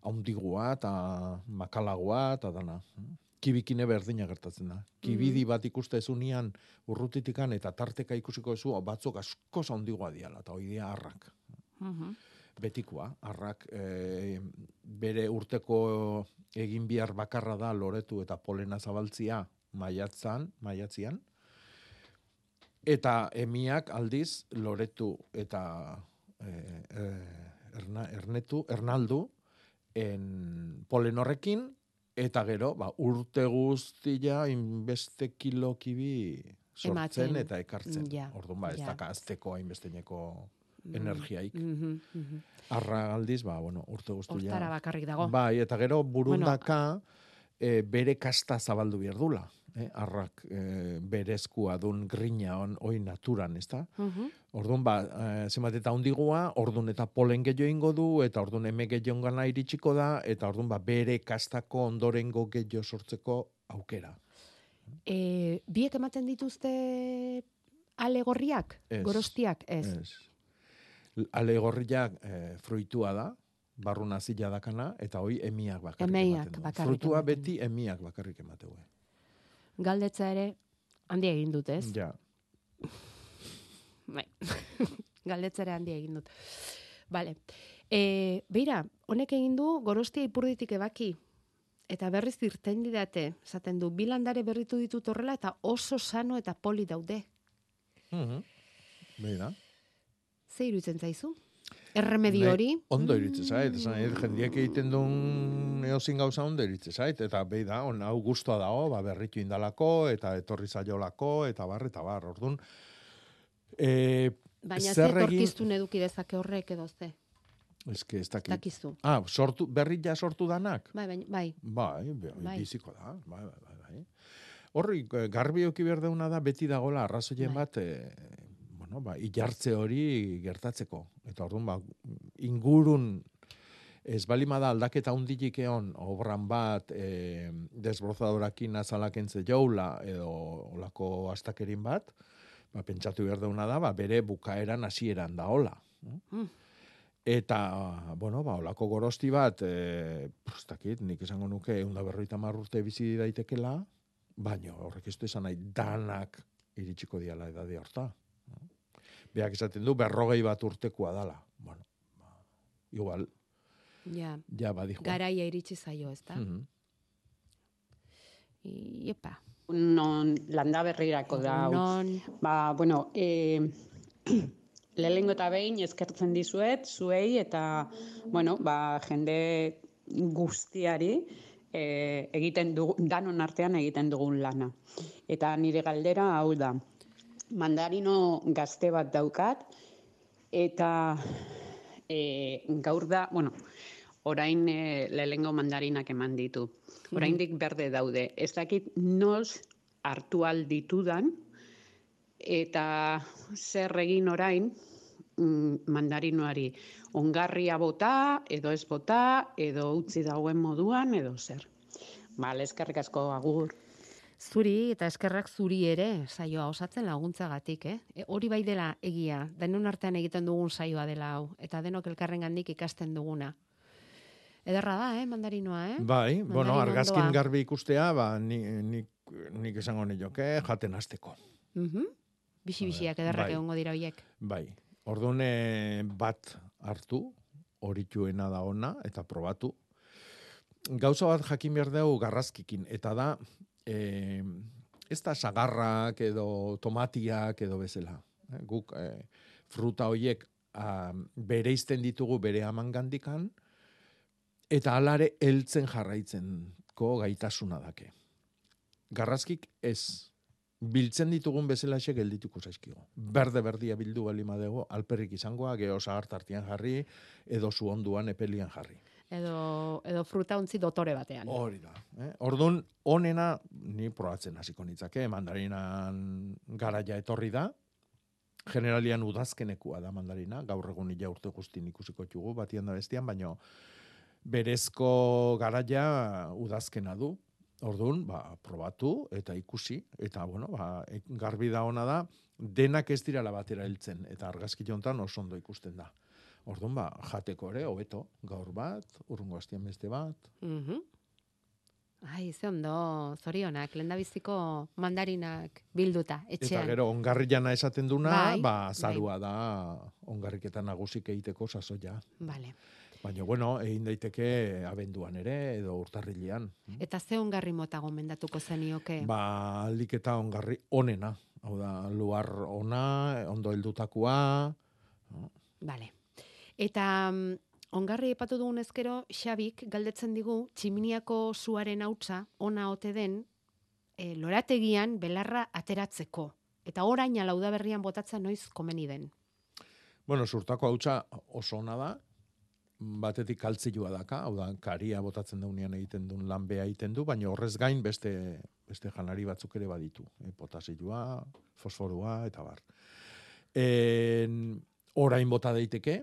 Haundigua eta makalagoa eta dana. Kibikine berdina gertatzen da. Kibidi bat ikuste ezunean urrutitikan eta tarteka ikusiko ezu, batzuk asko haundigoa diala, eta hoi dia arrak. Mhm. Betikoa, arrak e, bere urteko egin bihar bakarra da loretu eta polena zabaltzia maiatzan, maiatzian. Eta emiak aldiz loretu eta e, e, erna, ernetu, ernaldu en polen horrekin, eta gero, ba, urte guztia inbeste kilo kibi sortzen Ematen. eta ekartzen. Ja, Orduan, ba, ez ja. daka azteko hainbesteneko Mm, energiaik. mhm, mhm. Arra aldiz, ba, bueno, urte guztia. Hortara bakarrik dago. Bai, eta gero burundaka, e, bere kasta zabaldu behar dula. Eh, arrak e, berezkua dun grina on, oi naturan, ez da? Mhm. Orduan, ba, e, zenbat eta hundigua, orduan eta polen gehiago ingo du, eta orduan eme gehiago gana iritsiko da, eta orduan, ba, bere kastako ondorengo gehiago sortzeko aukera. E, biek ematen dituzte alegorriak, Ez. gorostiak, ez. Ez. Alegorriak e, fruitua da, barruna zila dakana, eta hoi emiak bakarrik Emeiak ematen du. Frutua ematen beti emiak bakarrik emateu. Galdetza ere, handi egin dut, ez? Ja. Bai. [LAUGHS] Galdetzera handi egin dut. Vale. E, beira, honek egin du gorostia ipurditik ebaki. Eta berriz irten didate, esaten du, bilandare berritu ditut horrela eta oso sano eta poli daude. Mhm. Beira. Ze iruditzen zaizu? Erremedio hori? Ondo iritze zait, esan nahi dut, jendiek egiten duen eozin gauza ondo iritze zait, eta behi da, on, hau guztua dago, ba, berritu indalako, eta etorri zaiolako, eta bar, eta bar, orduan. E, Baina ze zer etorkiztun eduki dezake horrek edo ze? Que ez dakit. Dakizu. Ah, sortu, berri ja sortu danak? Bai, bai, bai. Bai, bai, biziko da. Bai, bai, bai, bai. Horri, eh, garbi oki behar deuna da, beti dagola arrazoien Bai. bat, e, bueno, ba, ilartze hori gertatzeko. Eta orduan, ba, ingurun, ez balimada aldaketa hundilik egon, obran bat, e, desbrozadorakin azalakentze joula, edo olako astakerin bat, ba, pentsatu behar deuna da, ba, bere bukaeran hasieran da hola. Mm. Eta, bueno, ba, olako gorosti bat, e, ez dakit, nik esango nuke, eunda berroita urte bizi daitekela, baina horrek ez du esan nahi danak iritsiko diala edade horta. Beak esaten du, berrogei bat urtekoa dala. Bueno, ba, igual, Ja. ja badijo. Garaia iritsi zaio, ezta? Mhm. Iepa. non landa berrirako da. Non. Ba, bueno, e, [CLEARS THROAT] lehenengo eta behin eskertzen dizuet, zuei, eta, bueno, ba, jende guztiari e, egiten dugu, danon artean egiten dugun lana. Eta nire galdera hau da, mandarino gazte bat daukat, eta e, gaur da, bueno, orain e, lehenengo mandarinak eman ditu. Oraindik berde daude. Ez dakit noz hartu al ditudan, eta zer egin orain mm, mandarinoari ongarria bota, edo ez bota, edo utzi dagoen moduan, edo zer. Bale, eskerrik asko agur. Zuri eta eskerrak zuri ere saioa osatzen laguntzagatik, eh? E, hori bai dela egia, denon artean egiten dugun saioa dela hau, eta denok elkarrengandik ikasten duguna. Ederra da, eh, mandarinoa, eh? Bai, bueno, Mandarino argazkin ondoa. garbi ikustea, ba, ni, nik, nik esango nioke, jaten hasteko. Mhm. Bixi-bixiak ederrak bai. egongo dira hoiek. Bai, orduan eh, bat hartu, horituena da ona, eta probatu. Gauza bat jakin behar dugu garrazkikin, eta da, eh, ez da sagarrak edo tomatiak edo bezala. Guk eh, fruta hoiek ah, bereizten ditugu bere amangandikan, eta alare heltzen jarraitzeko gaitasuna dake. Garrazkik ez. Biltzen ditugun bezalaxe geldituko zaizkigo. Berde berdia bildu bali madego, alperrik izangoa, geho zahartartian jarri, edo zu onduan epelian jarri. Edo, edo fruta untzi dotore batean. Hori da. Eh? Orduan, onena, ni probatzen hasiko nitzake, mandarinan garaia etorri da, generalian udazkenekua da mandarina, gaur egun ja urte guztin ikusiko txugu, batian da bestian, baino berezko garaia udazkena du. Orduan, ba, probatu eta ikusi, eta bueno, ba, garbi da ona da, denak ez dirala batera heltzen, eta argazki jontan oso ondo ikusten da. Orduan, ba, jateko ere, hobeto, gaur bat, urrungo hastian beste bat, Mhm. Ai, ze ondo, zorionak, lendabiziko mandarinak bilduta, etxean. Eta gero ongarriana esaten duna, Bai, ba bai. zarua da ongarriketa nagusik egiteko sasoia. Vale. Baina bueno, egin daiteke abenduan ere edo urtarrilean. Eta ze ongarri mota gomendatuko zenioke? Ba, aliketa ongarri onena. Hau da, luar ona, ondo heldutakoa. Vale. Eta mm, ongarri epatu dugun ezkero, Xabik galdetzen digu tximiniako zuaren hautza ona ote den e, lorategian belarra ateratzeko. Eta orain alauda berrian botatzen noiz komeni den. Bueno, zurtako hautsa oso ona da, batetik kaltzilua daka, hau da, karia botatzen daunean egiten duen lan beha egiten du, baina horrez gain beste, beste janari batzuk ere baditu. E, potasilua, fosforua, eta bar. En, orain bota daiteke,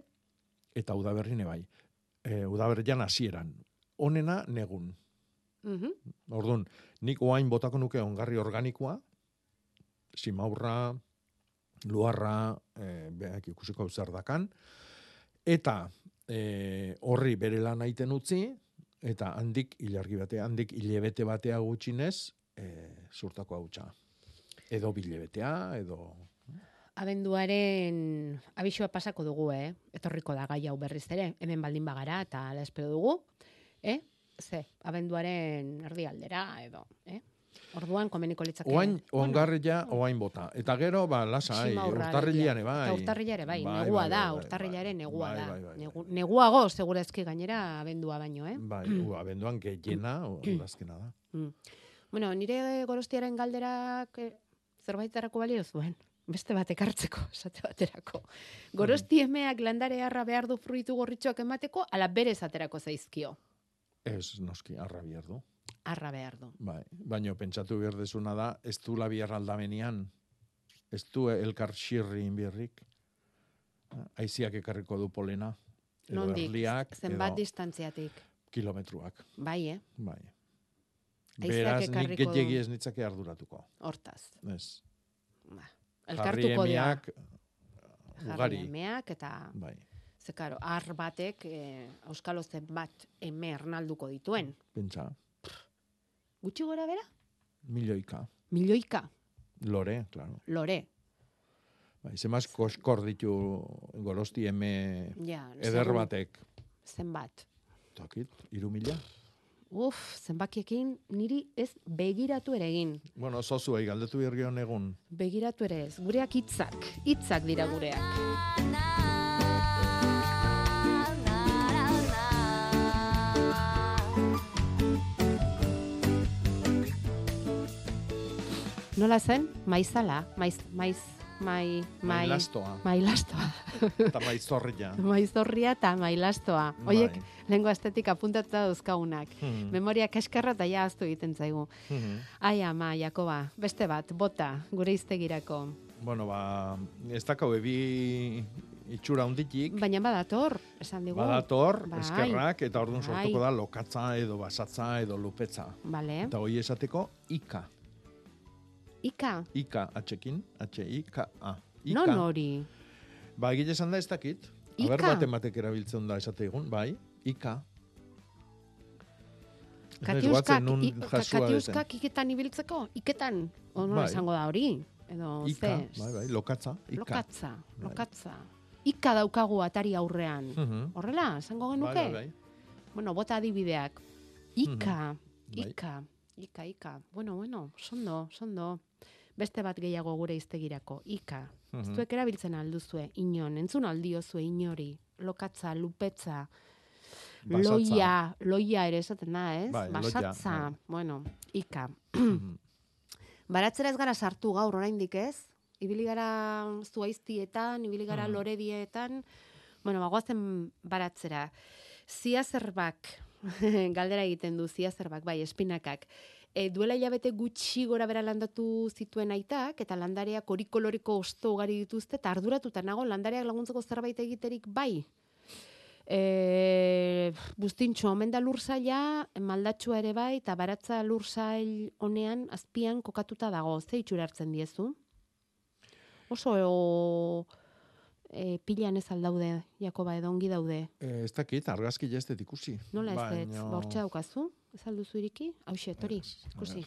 eta udaberrine bai. E, udaberrian hasieran. Honena negun. Mhm. Orduan, nik oain botako nuke ongarri organikoa, simaurra, luarra, e, beak ikusiko zer dakan, eta e, horri bere lan aiten utzi, eta handik ilargi batea, handik hilebete batea gutxinez, e, zurtako hautsa. Edo bilebetea, edo... Abenduaren abisua pasako dugu, eh? Etorriko da gai hau berriz ere, hemen baldin bagara eta ala espero dugu, eh? Ze, abenduaren erdialdera edo, eh? Orduan komeniko litzake. Oain, ongarria, oain bota. Eta gero, ba, lasai, urtarrilean alegia. bai. Eta urtarrilare bai, Bai, negua bai, da, bai, bai, urtarrilare negua da. Negu, neguago, segurazki gainera abendua baino, eh? Bai, [CLEARS THROAT] u, abenduan gehiena, udazkena da. Mm. Bueno, nire gorostiaren galderak eh, zerbaiterako balio zuen. Beste bat ekartzeko, [LAUGHS] esate baterako. Gorosti emeak landare harra behar du fruitu gorritxoak emateko, ala bere esaterako zaizkio. Ez, noski, arra bihar du. Arra behar du. Bai, baino pentsatu behar dezuna da, ez du labiar aldamenean, ez du elkar xirri inbirrik, aiziak ekarriko du polena, edo Nondik, erliak, zenbat edo distanziatik. kilometruak. Bai, eh? Bai. Haizeak Beraz, nik gehiagi ez nitzake arduratuko. Hortaz. Ez. Ba, elkartuko dira. Jarri ugari. Jarri eta... Bai. Ze, karo, ar batek eh, Euskalo zenbat eme ernalduko dituen. Pentsa, Gutxi gora bera? milioika. Milioika, Lore, claro. lore. Bai, zemaz koskor ditu gorosti eme Ja, eder batek. Zenbat. Tokit, iru mila. Uf, zenbakiekin niri ez begiratu ere egin. Bueno, zozuei galdetu birgion egun. Begiratu ere ez. Gureak hitzak, hitzak dira gureak. Nola zen? Maizala, maiz, maiz, mai, mai, Mailastoa. Mailastoa. Eta maizorria. [LAUGHS] Maizorria eta mailastoa. Hoiek Bai. lengo estetik apuntatuta dauzkagunak. Mhm. Memoria kaskarra eta ja aztu egiten zaigu. Mhm. Ai ama, Jakoba, beste bat, bota, gure iztegirako. Bueno, ba, ez dakau ebi itxura hunditik, Baina badator, esan digu. badator, Bai. eskerrak, eta orduan Bai. sortuko da lokatza edo basatza edo lupetza. Bale. Eta hoi esateko, ika. Ika, Ika, atxekin, H-I-K-A. non hori? Ba, egile esan da ez dakit. Ika? Aber bat ematek erabiltzen da esate egun, bai, Ika. Katiuskak, nun i- iketan ibiltzeko? Iketan? O nola Bai. esango da hori? Edo Ika, ze? bai, bai, lokatza, Ika. Lokatza, Bai. lokatza. Ika daukagu atari aurrean. Mhm. Horrela, esango genuke? Bai, bai, bai. Bueno, bota adibideak. Ika, Bai. ika, ika, ika. Bueno, bueno, sondo, sondo. Beste bat gehiago gure iztegirako. Ika. Mhm. Zuek erabiltzen alduzue, inon, entzun aldiozue inori. Lokatza, lupetza, Basatza. loia, loia ere esaten da, ez? Bai, loia, Basatza, bai. bueno, ika. Mhm. [CLEARS THROAT] Baratzera ez gara sartu gaur oraindik ez? Ibili gara zuaiztietan, ibili gara Mhm. lorebietan, bueno, bagoazen baratzera. Zia zerbak, [LAUGHS] galdera egiten du, zia zerbak, bai, espinakak. E, duela hilabete gutxi gora bera landatu zituen aitak, eta landareak hori koloriko osto ugari dituzte, eta arduratuta nago landareak laguntzeko zerbait egiterik bai. E, bustintxo, omen da lursaila, maldatxua ere bai, eta baratza lursail honean, azpian kokatuta dago, ze itxura hartzen diezu? Oso o, e, pilan ez aldaude, Jakoba, edo ongi daude. Eh, ez dakit, argazki jaztet ikusi. Nola ez ez, Baino- ba, hortxe daukazu? Ez alduzu iriki? Hauxe, tori, ikusi.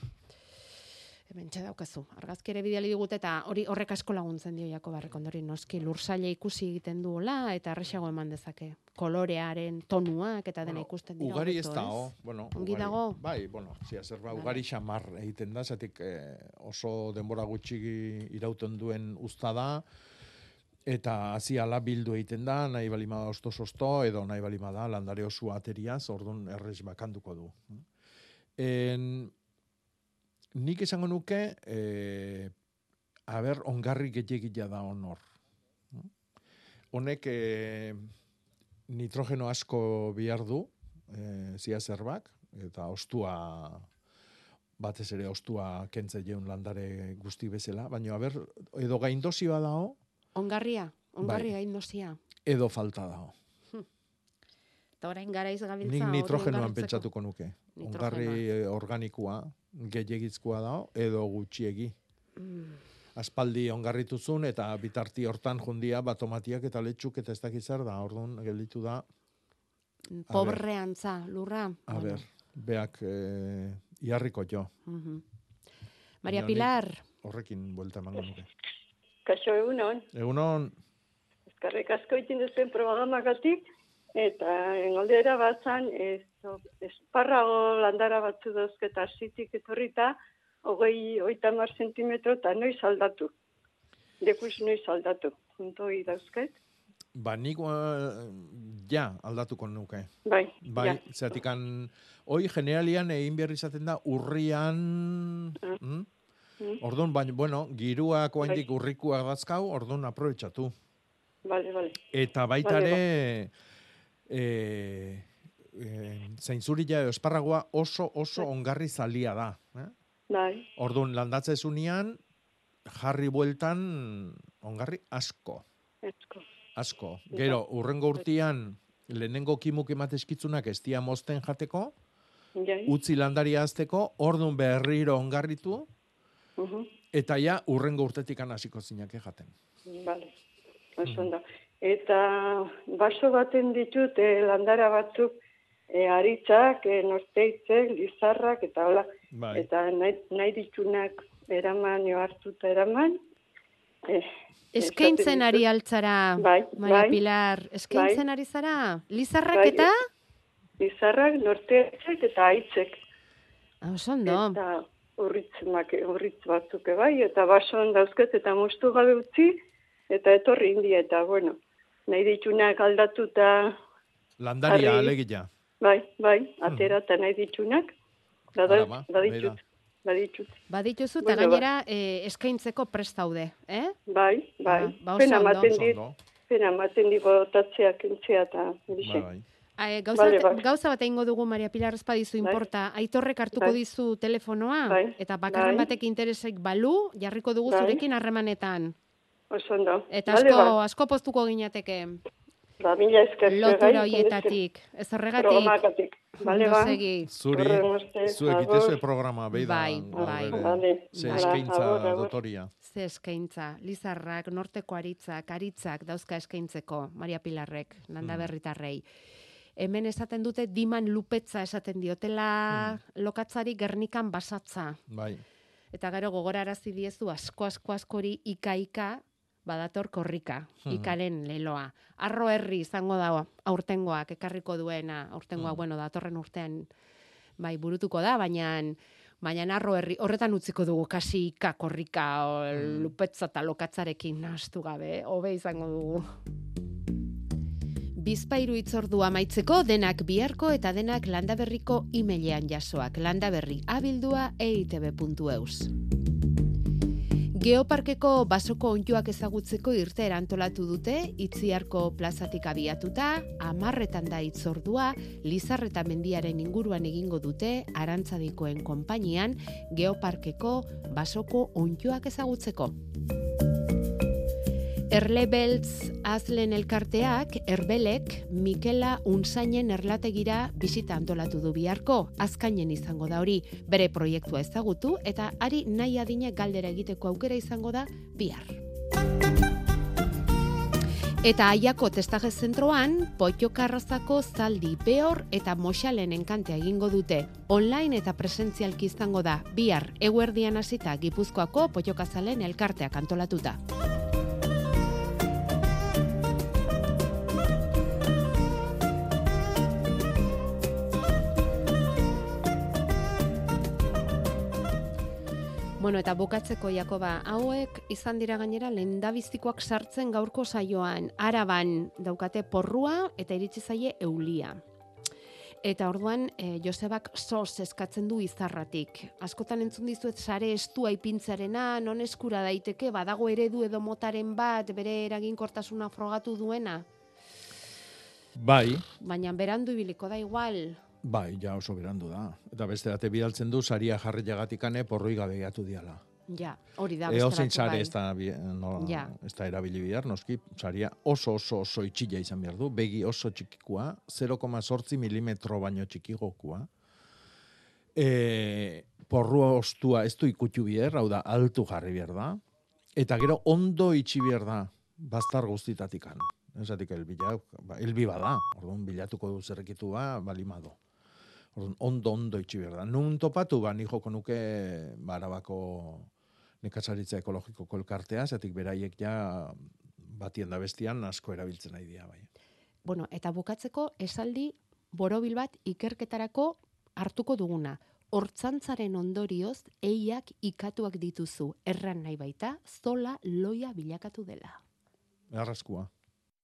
Hemen txe daukazu. Argazki ere bidali digute eta hori horrek asko laguntzen dio Jakoba Rekondori noski lursaila ikusi egiten duela eta erresago eman dezake. Kolorearen tonuak eta dena ikusten dira. Ugari ez hobeto, dago, bueno, Ongi ugari. dago? Bai, bueno, zia zer ba, Vale. ugari xamar egiten da, zatik eh, oso denbora gutxi irauten duen usta da, eta hasi ala bildu egiten da, nahi balima da osto-sosto, edo nahi balima da landare oso ateriaz, orduan errez bakanduko du. En, nik esango nuke, eh, haber, ongarri gehiagia da honor. Honek, eh, nitrogeno asko bihar du, e, zia zerbak, eta ostua batez ere ostua kentze jeun landare guzti bezala, baina aber, edo gaindozioa dao, Ongarria, ongarria Bai. indosia. edo falta dao. Eta orain garaiz gabiltza. Nik nitrogenoan pentsatuko nuke. Ongarri eh, organikoa, gehiagizkoa dao, edo gutxiegi. Mm. Aspaldi ongarrituzun eta bitarti hortan jundia batomatiak eta letxuk eta ez dakiz zer da, orduan gelditu da, Pobreantza, lurra. a Bueno. ber, beak eh, iarriko jo. Mhm. Maria Baina nik Pilar, Horrekin buelta emango nuke. Kaixo egunon, Egunon, eskarrik asko itin duzuen programagatik, eta engaldera batzan, ez, esparrago landara batzu dauzketa zitik etorrita, hogei, oita mar sentimetro, eta noiz aldatu. Dekuz noiz aldatu. Junto hori dauzket. ba nik eh, ja aldatuko nuke. Bai, Bai, ja. zeratikan, hoi generalian egin behar izaten da urrian, mm? Mm. Orduan, baina, bueno, giruak oaindik urrikuak dazkau, orduan aprobetsatu. Bale, bale. Eta baita ere, e, e, zainzurila edo esparragoa oso, oso ongarri zalia da. Eh? Bai, Orduan, landatze zunean, jarri bueltan ongarri asko. esko. Asko. Gero, urrengo urtian, lehenengo kimuk emateskitzunak ez dia mozten jateko, Jai. utzi landaria azteko, orduan berriro ongarritu, Eta ja, urrengo urtetik hasiko zinak jaten. Bale, oso ondo. Eta baso baten ditut eh, landara batzuk eh, aritzak, eh, norteitzek, lizarrak, eta hola. Bai. Eta nahi, nahi ditunak eraman, jo hartuta eraman. Eh, eskaintzen ari altzara, Bai, Maria bai. Pilar, eskaintzen Bai. ari zara? Lizarrak Bai, eta? Lizarrak, norteitzek eta aitzek. Ah, Oso ondo. Eta urritz, make, urritz batzuk bai, eta basoan dauzket, eta moztu gabe utzi, eta etorri india, eta bueno, nahi ditunak aldatuta Landaria alegia. Bai, bai, atera eta nahi ditunak. Bada, Ara ba, baditut, baditut. Badituzu, eta Bueno, ba- gainera eh, eskaintzeko prest daude, eh? Bai, bai. Ah, ba pena Oso dit, pena ematen dit botatzea, kentzea eta horixe. Bai. Eh, gauza, Bale, bat, bai. gauza bat egingo dugu Maria Pilar ez badizu Bai. inporta. Aitorrek hartuko Bai. dizu telefonoa Bai. eta bakarren Bai. batek interesek balu, jarriko dugu Bai. zurekin harremanetan. Oso ondo. Eta asko, ba. asko poztuko ginateke. Ba, mila esker. Lotura zuei, hoietatik. Ez horregatik. Programagatik. Bale, ba. Zuri, zuek agur. itezue programa, beida. Bai, bai. Bale, Ze eskaintza dotoria. Ze eskaintza, Lizarrak, Norteko aritzak, aritzak dauzka eskaintzeko, Maria Pilarrek, landa Mm. berritarrei. Hemen esaten dute diman lupetza esaten diotela Mm. lokatzari gernikan basatza. Bai. Eta gero gogorarazi diezu asko asko askori ika-ika badator korrika, Hmm. ikaren leloa. Arro herri izango da aurtengoak ekarriko duena, aurtengoa, Hmm. bueno, datorren urtean bai burutuko da, baina baina arro herri horretan utziko dugu kasi ika korrika o, Hmm. lupetza eta lokatzarekin nahastu gabe, hobe izango dugu. Bizpairu itzordua amaitzeko denak biharko eta denak landaberriko emailean jasoak. Landaberri abildua eitb.eus. Geoparkeko basoko onjoak ezagutzeko irte erantolatu dute, itziarko plazatik abiatuta, amarretan da itzordua, Lizarreta mendiaren inguruan egingo dute, arantzadikoen konpainian, Geoparkeko basoko onjoak ezagutzeko. Erlebeltz azlen elkarteak, erbelek, Mikela Unzainen erlategira bisita antolatu du biharko, azkainen izango da hori, bere proiektua ezagutu, eta ari nahi adine galdera egiteko aukera izango da bihar. Eta aiako testaje zentroan, potiokarrazako zaldi behor eta moxalen enkantea egingo dute. Online eta presentzialki izango da, bihar, eguerdian hasita Gipuzkoako potiokazalen elkarteak antolatuta. Bueno, eta bukatzeko Jakoba, hauek izan dira gainera lehendabizikoak sartzen gaurko saioan. Araban daukate porrua eta iritsi zaie eulia. Eta orduan e, Josebak sos eskatzen du izarratik. Askotan entzun dizuet sare estua ipintzarena, non eskura daiteke, badago eredu edo motaren bat, bere eraginkortasuna frogatu duena. Bai, baina berandu ibiliko da igual. Bai, ja oso berandu da. Eta beste date bidaltzen du, saria jarri jagatikane porroi gabe gehiatu diala. Ja, hori da Eo zein sare ez da, no, Ja. ez da erabili bihar, noski, saria oso oso oso itxila izan behar du, begi oso txikikua, 0,8 milimetro baino txikigokua. E, porru ostua ez du ikutu biher, hau da, altu jarri behar da, eta gero ondo itxi behar da, bastar guztitatikan. Esatik elbila, ba, elbi bada, orduan bilatuko du zerrekitu ba, balimado. Ondo, ondo itxi behar da. Nun topatu, ba, ni joko nuke, ba, arabako nekazaritza ekologikoko elkartea, zatik beraiek ja batien da bestian asko erabiltzen nahi dira, bai. Bueno, eta bukatzeko esaldi borobil bat ikerketarako hartuko duguna. Hortzantzaren ondorioz, eiak ikatuak dituzu, erran nahi baita, zola loia bilakatu dela. Arraskua.